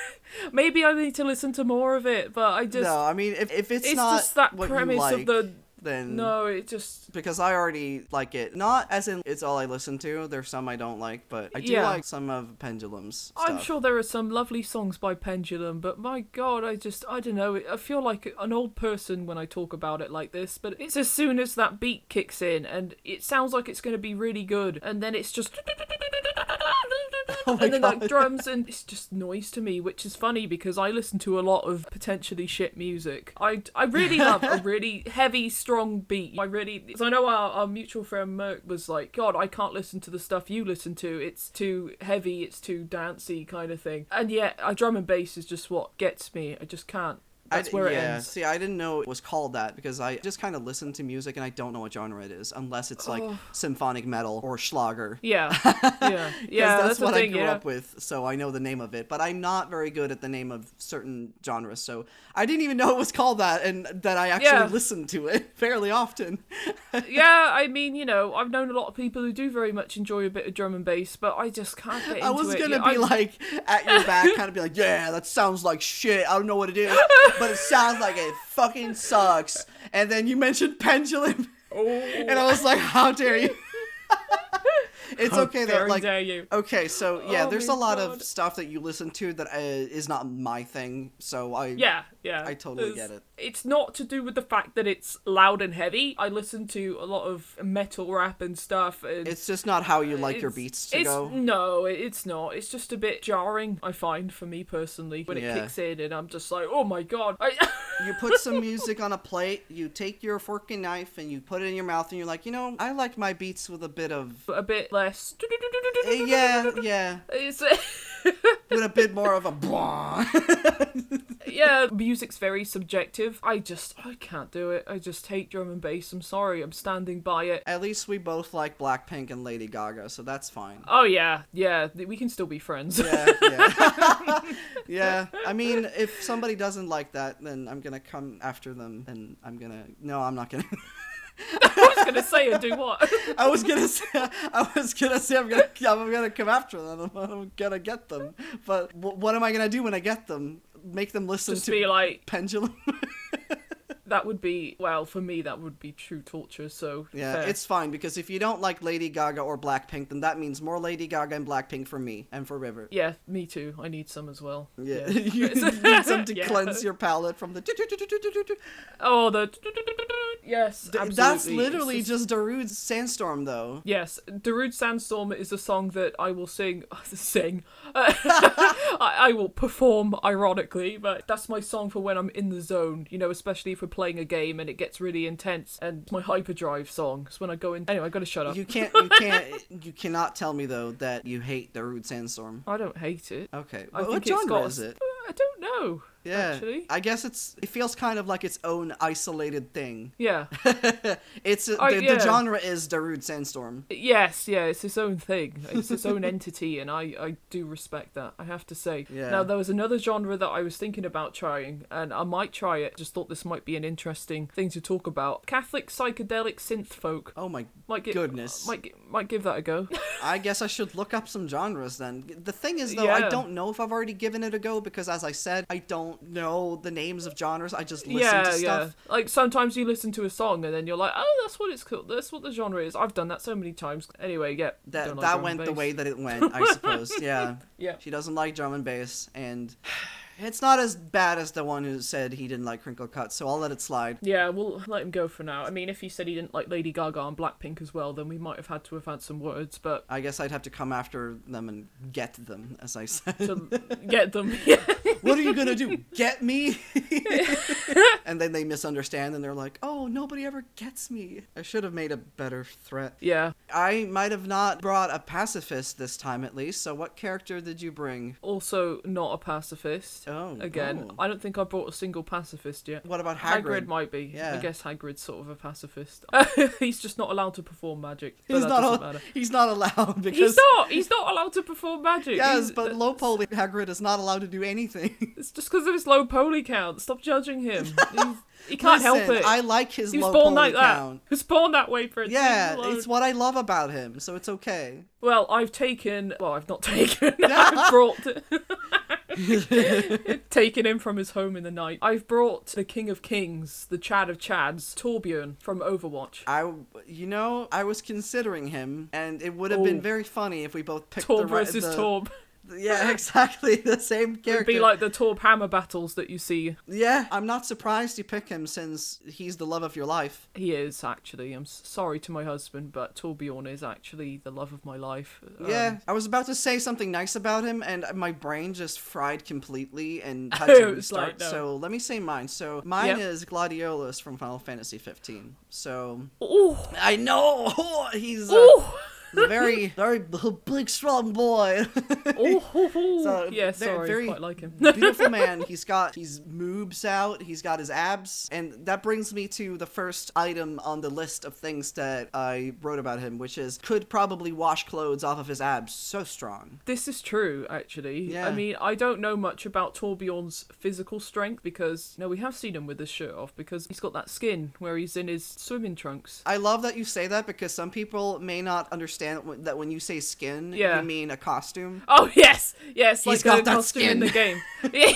maybe I need to listen to more of it, but I just no, I mean if, if it's, it's not just that what premise like, of the then no. It just because I already like it. Not as in it's all I listen to. There's some I don't like, but I do Yeah. like some of Pendulum's I'm sure there are some lovely songs by Pendulum, but my god, I just I don't know. I feel like an old person when I talk about it like this, but it's as soon as that beat kicks in and it sounds like it's going to be really good, and then it's just. Oh and then like drums and it's just noise to me, which is funny because I listen to a lot of potentially shit music. I, I really love a really heavy, strong beat. I really, because I know our, our mutual friend Merck was like, God, I can't listen to the stuff you listen to. It's too heavy, it's too dancey kind of thing. And yet, a drum and bass is just what gets me. I just can't. I That's d- where it ends. see, I didn't know it was called that because I just kind of listen to music and I don't know what genre it is unless it's like Oh. symphonic metal or Schlager. Yeah, yeah, yeah. that's, That's, what thing. I grew yeah. up with, so I know the name of it. But I'm not very good at the name of certain genres, so I didn't even know it was called that, and that I actually Yeah. listened to it fairly often. yeah, I mean, you know, I've known a lot of people who do very much enjoy a bit of drum and bass, but I just can't get into it. I was gonna Yeah, be I- like at your back, kind of be like, "Yeah, that sounds like shit. I don't know what it is, but it sounds like it fucking sucks." And then you mentioned pendulum, oh, and I was like, "How dare you?" it's how okay though. Like, dare you? okay, so yeah, Oh there's a lot God. of stuff that you listen to that uh, is not my thing. So I Yeah, yeah. I totally There's- get it. It's not to do with the fact that it's loud and heavy. I listen to a lot of metal rap and stuff. And It's just not how you like your beats to it's, go. No, it's not. It's just a bit jarring, I find, for me personally, when Yeah. it kicks in and I'm just like, oh my god. I, You put some music on a plate, you take your fork and knife, and you put it in your mouth, and you're like, you know, I like my beats with a bit of. a bit less. Eh, yeah, yeah. It's, With a bit more of a. Blah. yeah, music's very subjective. I just, I can't do it. I just hate drum and bass. I'm sorry. I'm standing by it. At least we both like Blackpink and Lady Gaga, so that's fine. Oh yeah, yeah. We can still be friends. Yeah, yeah. yeah. I mean, if somebody doesn't like that, then I'm gonna come after them, and I'm gonna. No, I'm not gonna. I was gonna say and do what? I was gonna say. I was gonna say I'm gonna. I'm gonna come after them. I'm gonna get them. But w- what am I gonna do when I get them? Make them listen Just to be like, Pendulum. that would be well for me. That would be true torture. So Yeah, fair. it's fine because if you don't like Lady Gaga or Blackpink, then that means more Lady Gaga and Blackpink for me and for River. yeah, me too. I need some as well. Yeah, you need some to Yeah. cleanse your palate from the. Oh, the yes, absolutely. That's It's literally just- just Darude's Sandstorm, though. Yes, Darude Sandstorm is a song that I will sing. sing. I, I will perform, ironically, but that's my song for when I'm in the zone. You know, especially if we're playing a game and it gets really intense. And my hyperdrive song. It's when I go in. Anyway, I gotta shut up. You can't, you can't, you cannot tell me though that you hate Darude Sandstorm. I don't hate it. Okay, I what, think what it's genre got. is it? I don't know. Yeah. Actually. I guess it's it feels kind of like its own isolated thing. Yeah. it's uh, Oh, the, yeah. the genre is Darude Sandstorm. Yes, yeah, it's its own thing. It's its own entity, and I, I do respect that, I have to say. Yeah. Now, there was another genre that I was thinking about trying, and I might try it. Just thought this might be an interesting thing to talk about. Catholic psychedelic synth folk. Oh my Might gi- Goodness. Might, might give that a go. I guess I should look up some genres then. The thing is, though, I don't know if I've already given it a go because, as I said, I don't know the names of genres. I just listen yeah, to yeah. stuff. Like sometimes you listen to a song and then you're like, oh, that's what it's called. That's what the genre is. I've done that so many times. Anyway, yeah. That don't like that went the way that it went, I suppose. Yeah. Yeah. She doesn't like drum and bass, and it's not as bad as the one who said he didn't like crinkle cuts, so I'll let it slide. Yeah, we'll let him go for now. I mean, if he said he didn't like Lady Gaga and Blackpink as well, then we might have had to have had some words, but I guess I'd have to come after them and get them, as I said. to get them. Yeah. what are you gonna do? Get me? and then they misunderstand and they're like, "Oh, nobody ever gets me." I should have made a better threat. Yeah. I might have not brought a pacifist this time, at least. So, what character did you bring? Also, not a pacifist. Oh, Again. I don't think I brought a single pacifist yet. What about Hagrid, Hagrid? might be. Yeah. I guess Hagrid's sort of a pacifist. he's just not allowed to perform magic. He's that not. al- matter. He's not allowed because. He's not. He's not allowed to perform magic. Yes, He's- but low poly Hagrid is not allowed to do anything. It's just because of his low poly count. Stop judging him. He's, he can't help it. I like his he was low born poly like that. count. He was born that way. Leave Yeah, it's what I love about him, so it's okay. Well, I've taken. Well, I've not taken. I've brought. taken him from his home in the night. I've brought the King of Kings, the Chad of Chads, Torbjorn from Overwatch. I, you know, I was considering him, and it would have been Oh. very funny if we both picked Torb the right. versus the- Torb. Yeah, exactly the same It'd be like the Torb hammer battles that you see. yeah, I'm not surprised you pick him since he's the love of your life. He is actually. I'm sorry to my husband, but Torbjorn is actually the love of my life. Um, Yeah, I was about to say something nice about him, and my brain just fried completely and had to restart. like, no. So let me say mine. So mine Yep. is Gladiolus from Final Fantasy 15. So Ooh, I know he's uh, very, very big, strong boy. ooh, ooh, ooh. So, yeah, sorry, very- quite like him. beautiful man. He's got he's moobs out. He's got his abs, and that brings me to the first item on the list of things that I wrote about him, which is could probably wash clothes off of his abs. So strong. This is true, actually. Yeah. I mean, I don't know much about Torbjorn's physical strength because, no, we have seen him with his shirt off because he's got that skin where he's in his swimming trunks. I love that you say that because some people may not understand wh- that when you say skin, Yeah. you mean a costume. Oh, yes! Yes, like He's got a that costume in the game.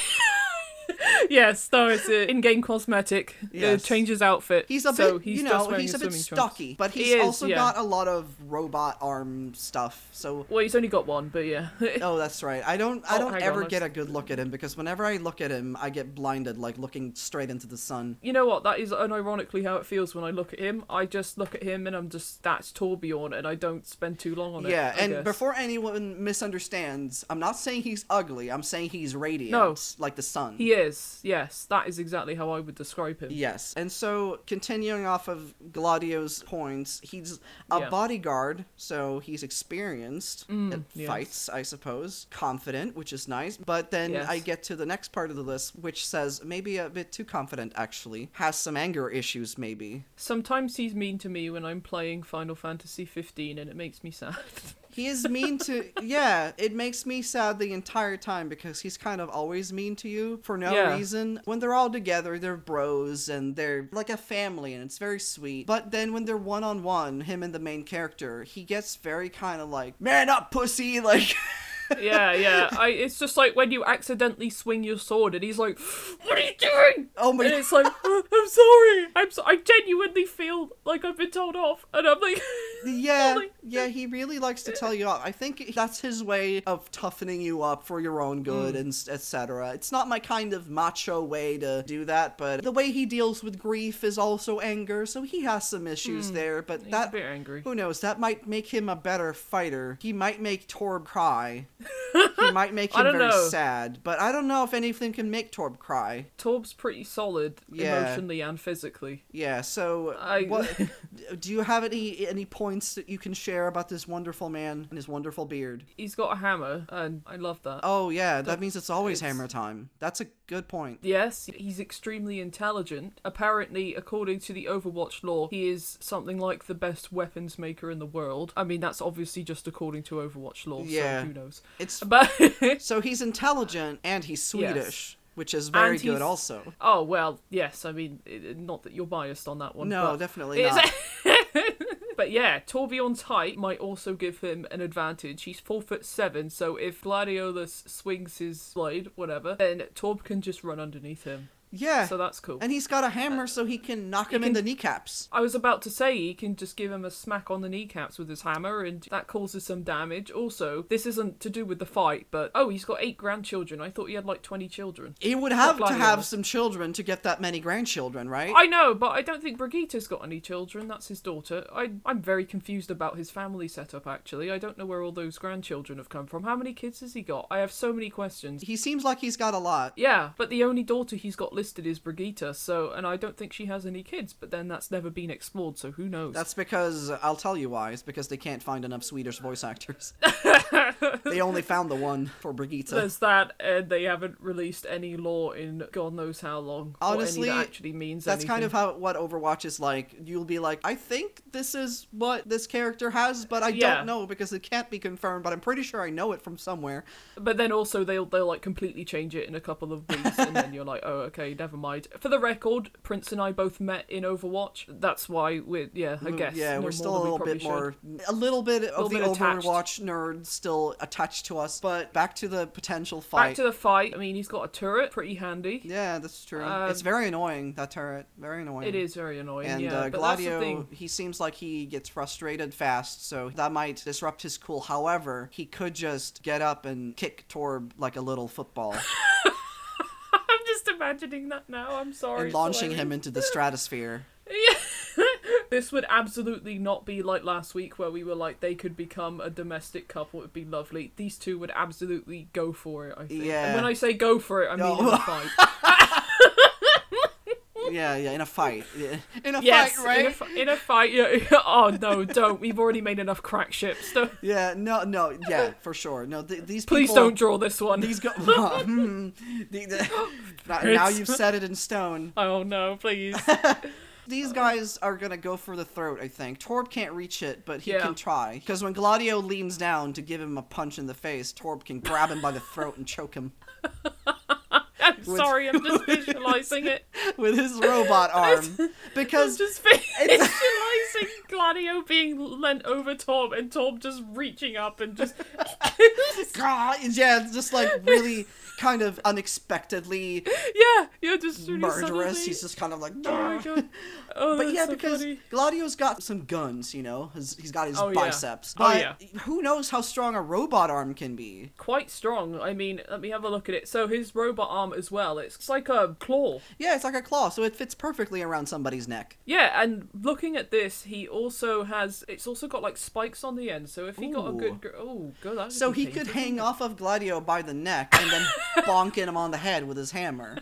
yes, no, it's an in-game cosmetic. Yes. It changes outfit. He's a so bit, he's you know, he's a bit stocky, but He he's is, also yeah. got a lot of robot arm stuff. So Well, he's only got one, but yeah. Oh, that's right. I don't. I Oh, don't hang ever on, get a good look at him because whenever I look at him, I get blinded, like looking straight into the sun. You know what? That is unironically how it feels when I look at him. I just look at him and I'm just that's Torbjorn, and I don't spend too long on it. Yeah, and guess. before anyone misunderstands, I'm not saying he's ugly. I'm saying he's radiant, No. like the sun. he is. Yes, that is exactly how I would describe him. Yes, and so continuing off of Gladio's points, he's a Yeah. bodyguard, so he's experienced at Mm, yes. fights, I suppose. Confident, which is nice. But then Yes. I get to the next part of the list, which says maybe a bit too confident, actually. Has some anger issues, maybe. Sometimes he's mean to me when I'm playing Final Fantasy 15, and it makes me sad. He is mean to yeah, it makes me sad the entire time because he's kind of always mean to you for no Yeah. reason. When they're all together, they're bros and they're like a family and it's very sweet. But then when they're one on one, him and the main character, he gets very kind of like, "Man up, pussy!" Like yeah, yeah. I. It's just like when you accidentally swing your sword, and he's like, "What are you doing?" Oh my And it's like, "Oh, "I'm sorry. I'm. So- I genuinely feel like I've been told off," and I'm like, Yeah, yeah, he really likes to tell you off. I think that's his way of toughening you up for your own good Mm. and etc. It's not my kind of macho way to do that, but the way he deals with grief is also anger, so he has some issues there. But Mm. he's that a bit angry. who knows? That might make him a better fighter. He might make Torb cry. He might make him very know. sad, but I don't know if anything can make Torb cry. Torb's pretty solid Yeah. emotionally and physically. Yeah, so I- what do you have any any points that you can share about this wonderful man and his wonderful beard? He's got a hammer, and I love that. Oh yeah, that means it's always it's- hammer time. That's a good point. Yes, he's extremely intelligent. Apparently, according to the Overwatch lore, he is something like the best weapons maker in the world. I mean, that's obviously just according to Overwatch lore, Yeah. so who knows. It's But so he's intelligent and he's Yes. Swedish, which is very good also. oh well, yes. I mean, not that you're biased on that one. No, definitely not. but yeah, Torbjorn's height might also give him an advantage. He's four foot seven, so if Gladiolus swings his blade, whatever, then Torb can just run underneath him. Yeah. So that's cool. and he's got a hammer uh, so he can knock him in the kneecaps. I was about to say he can just give him a smack on the kneecaps with his hammer, and that causes some damage. Also, this isn't to do with the fight, but oh, he's got eight grandchildren. I thought he had like twenty children. He would have to have some children to get that many grandchildren, right? I know, but I don't think Brigitte's got any children. That's his daughter. I, I'm very confused about his family setup, actually. I don't know where all those grandchildren have come from. How many kids has he got? I have so many questions. He seems like he's got a lot. Yeah, but the only daughter he's got listed is Brigitte, so, and I don't think she has any kids, but then that's never been explored, so who knows? That's because I'll tell you why. It's because they can't find enough Swedish voice actors. they only found the one for Brigitte. There's that, and they haven't released any lore in God knows how long. Honestly, that actually means That's kind of how what Overwatch is like. You'll be like, I think this is what this character has, but I Yeah. don't know because it can't be confirmed. But I'm pretty sure I know it from somewhere. But then also they'll they'll like completely change it in a couple of weeks, and then you're like, oh okay, never mind. For the record, Prince and I both met in Overwatch. That's why we're yeah, I mm, guess. yeah, no we're still a we little probably bit should. more, a little bit of Little the bit attached. Overwatch nerd still attached to us. But back to the potential fight. Back to the fight. I mean, he's got a turret, pretty handy. yeah, that's true. Um, it's very annoying that turret. Very annoying. It is very annoying. And yeah, uh, but that's the Gladio, he seems like he gets frustrated fast, so that might disrupt his cool. However, he could just get up and kick Torb like a little football I'm just imagining that now. I'm sorry. and launching him into the stratosphere. Yeah. This would absolutely not be like last week where we were like they could become a domestic couple. It would be lovely. These two would absolutely go for it. I think. Yeah. And when I say go for it, I mean in a fight. Yeah, yeah, in a fight. Yeah. In a yes, fight, right? in a, fi- in a fight. Yeah. oh no, don't. We've already made enough crack ships. Don't- Yeah, no, no, yeah, for sure. No, th- these Please people. don't draw this one. These go. Hmm. The- the- now, now you've set it in stone. Oh no, please. These guys are gonna go for the throat. I think Torb can't reach it, but he Yeah. can try. Because when Gladio leans down to give him a punch in the face, Torb can grab him by the throat and choke him I'm sorry, I'm just visualizing it. with his robot arm. I'm Because just visualizing Gladio being leant over Torb and Torb just reaching up and just yeah, just like really kind of unexpectedly yeah, yeah, just really murderous. suddenly- He's just kind of like. Oh my god. Oh, But yeah, so because funny. Gladio's got some guns, you know. He's got his Oh, yeah. biceps. Oh, But yeah. who knows how strong a robot arm can be? quite strong. I mean, let me have a look at it. So his robot arm as well. It's like a claw. Yeah, it's like a claw, so it fits perfectly around somebody's neck. Yeah, and looking at this, he also has. It's also got like spikes on the end. So if he got a good, gr- oh, good. So he could hang off of Gladio by the neck and then bonk him on the head with his hammer.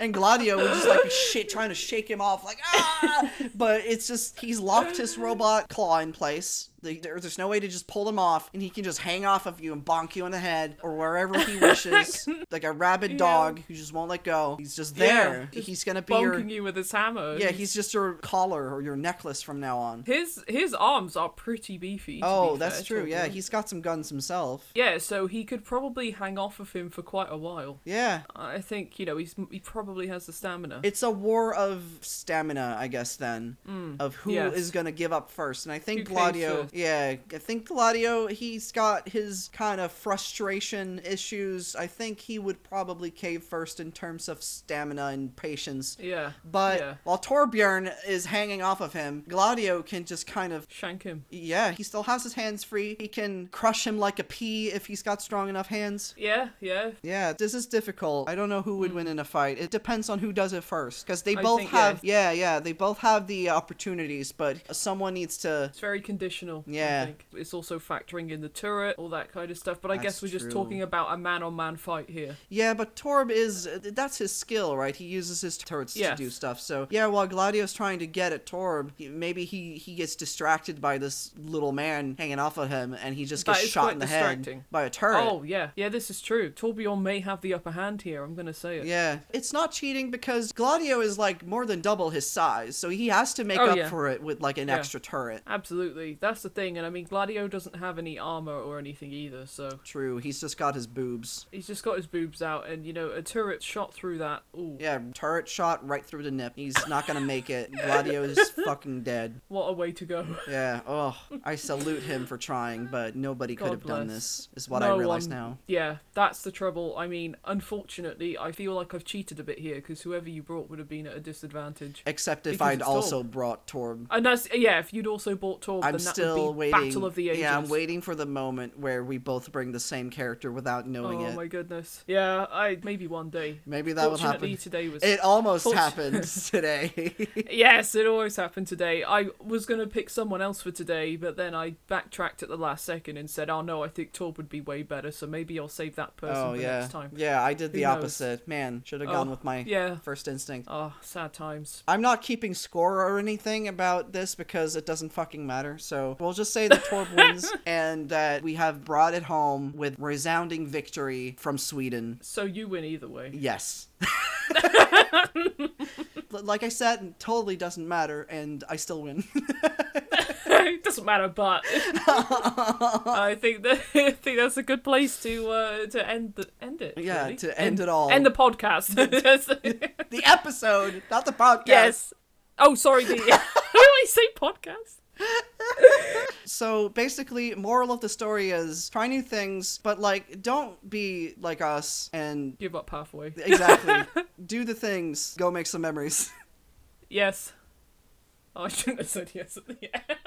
And Gladio would just like be shit trying to shake him off, like ah! But it's just he's locked his robot claw in place. The- there- There's no way to just pull him off, and he can just hang off of you and bonk you in the head or wherever he wishes, like a rabid Yeah. dog who just won't let go. He's just Yeah, there. just he's gonna be Bonking your you with his hammer. yeah. He's just your collar or your necklace from now on. his his arms are pretty beefy. Oh, be that's fair, true. Yeah, he's got some guns himself. Yeah, so he could probably hang off of him for quite a while. Yeah. I think you know he's he probably has the stamina. It's a war of stamina, I guess. Then of who is Mm, yes. gonna give up first, and I think Gladio. Yeah, I think Gladio. He's got his kind of frustration issues. I think he would probably cave first in terms of stamina and patience. yeah, But yeah. while Torbjorn is hanging off of him, Gladio can just kind of. shank him. Yeah, he still has his hands free. He can crush him like a pea if he's got strong enough hands. Yeah, yeah. Yeah, this is difficult. I don't know who would mm. win in a fight. It depends on who does it first. Because they. I both think, have, yeah. yeah, they both have the opportunities, but someone needs to. It's very conditional. Yeah. It's also factoring in the turret, all that kind of stuff. But I That's guess we're just true. talking about a man on man fight here. Yeah, but Torb is that's his skill, right? He uses his turrets Yes. to do stuff. So yeah, while Gladio's trying to get at Torb, maybe he he gets distracted by this little man hanging off of him, and he just gets shot in the head by a turret. Oh, yeah. Yeah, this is true. Torbjorn may have the upper hand here. I'm going to say it. Yeah, it's not cheating because Gladio is like more than double his size, so he has to make Oh, up yeah. for it with like an Yeah. extra turret. Absolutely. That's the thing. And I mean, Gladio doesn't have any armor or anything either, so True, he's just got his boobs. he's just got his boobs out. And, you know, a turret shot through that. Ooh, Yeah, turret shot right through the nip. He's not gonna make it. Gladio is fucking dead. what a way to go. Yeah. Oh, I salute him for trying, but nobody could God have done this. Is what No I realize one- now. Yeah, that's the trouble. I mean, unfortunately, I feel like I've cheated a bit here because whoever you brought would have been at a disadvantage. Except if Because I'd also Torb. brought Torb. And that's yeah. If you'd also bought Torb, I'm then that still be waiting. Battle of the Ages. Yeah, I'm waiting for the moment where we both bring the same character without knowing Oh it. my goodness. Yeah, I maybe one day. Maybe that will happen. today was. It almost happened today. Yes, it always happened today. I was gonna pick someone else for today, but then I backtracked at the last second and said, "Oh no, I think Torb would be way better, so maybe I'll save that oh, person oh for yeah, next time." yeah. I did the Who knows? opposite. Man, should have Oh, gone with my Yeah. first instinct. Oh, sad times. I'm not keeping score or anything about this because it doesn't fucking matter. So we'll just say that Torb wins and that we have brought it home with resounding victory from Sweden. So you win either way. Yes. Like I said, it totally doesn't matter, and I still win. it doesn't matter, but I think that I think that's a good place to uh, to end the end it. Yeah, really. to end it all. End the podcast. the episode, not the podcast. yes. Oh, sorry. The, I say podcast? So basically, moral of the story is try new things, but like don't be like us and Give up halfway. exactly do the things. Go make some memories. Yes. Oh, I shouldn't have said yes at the end.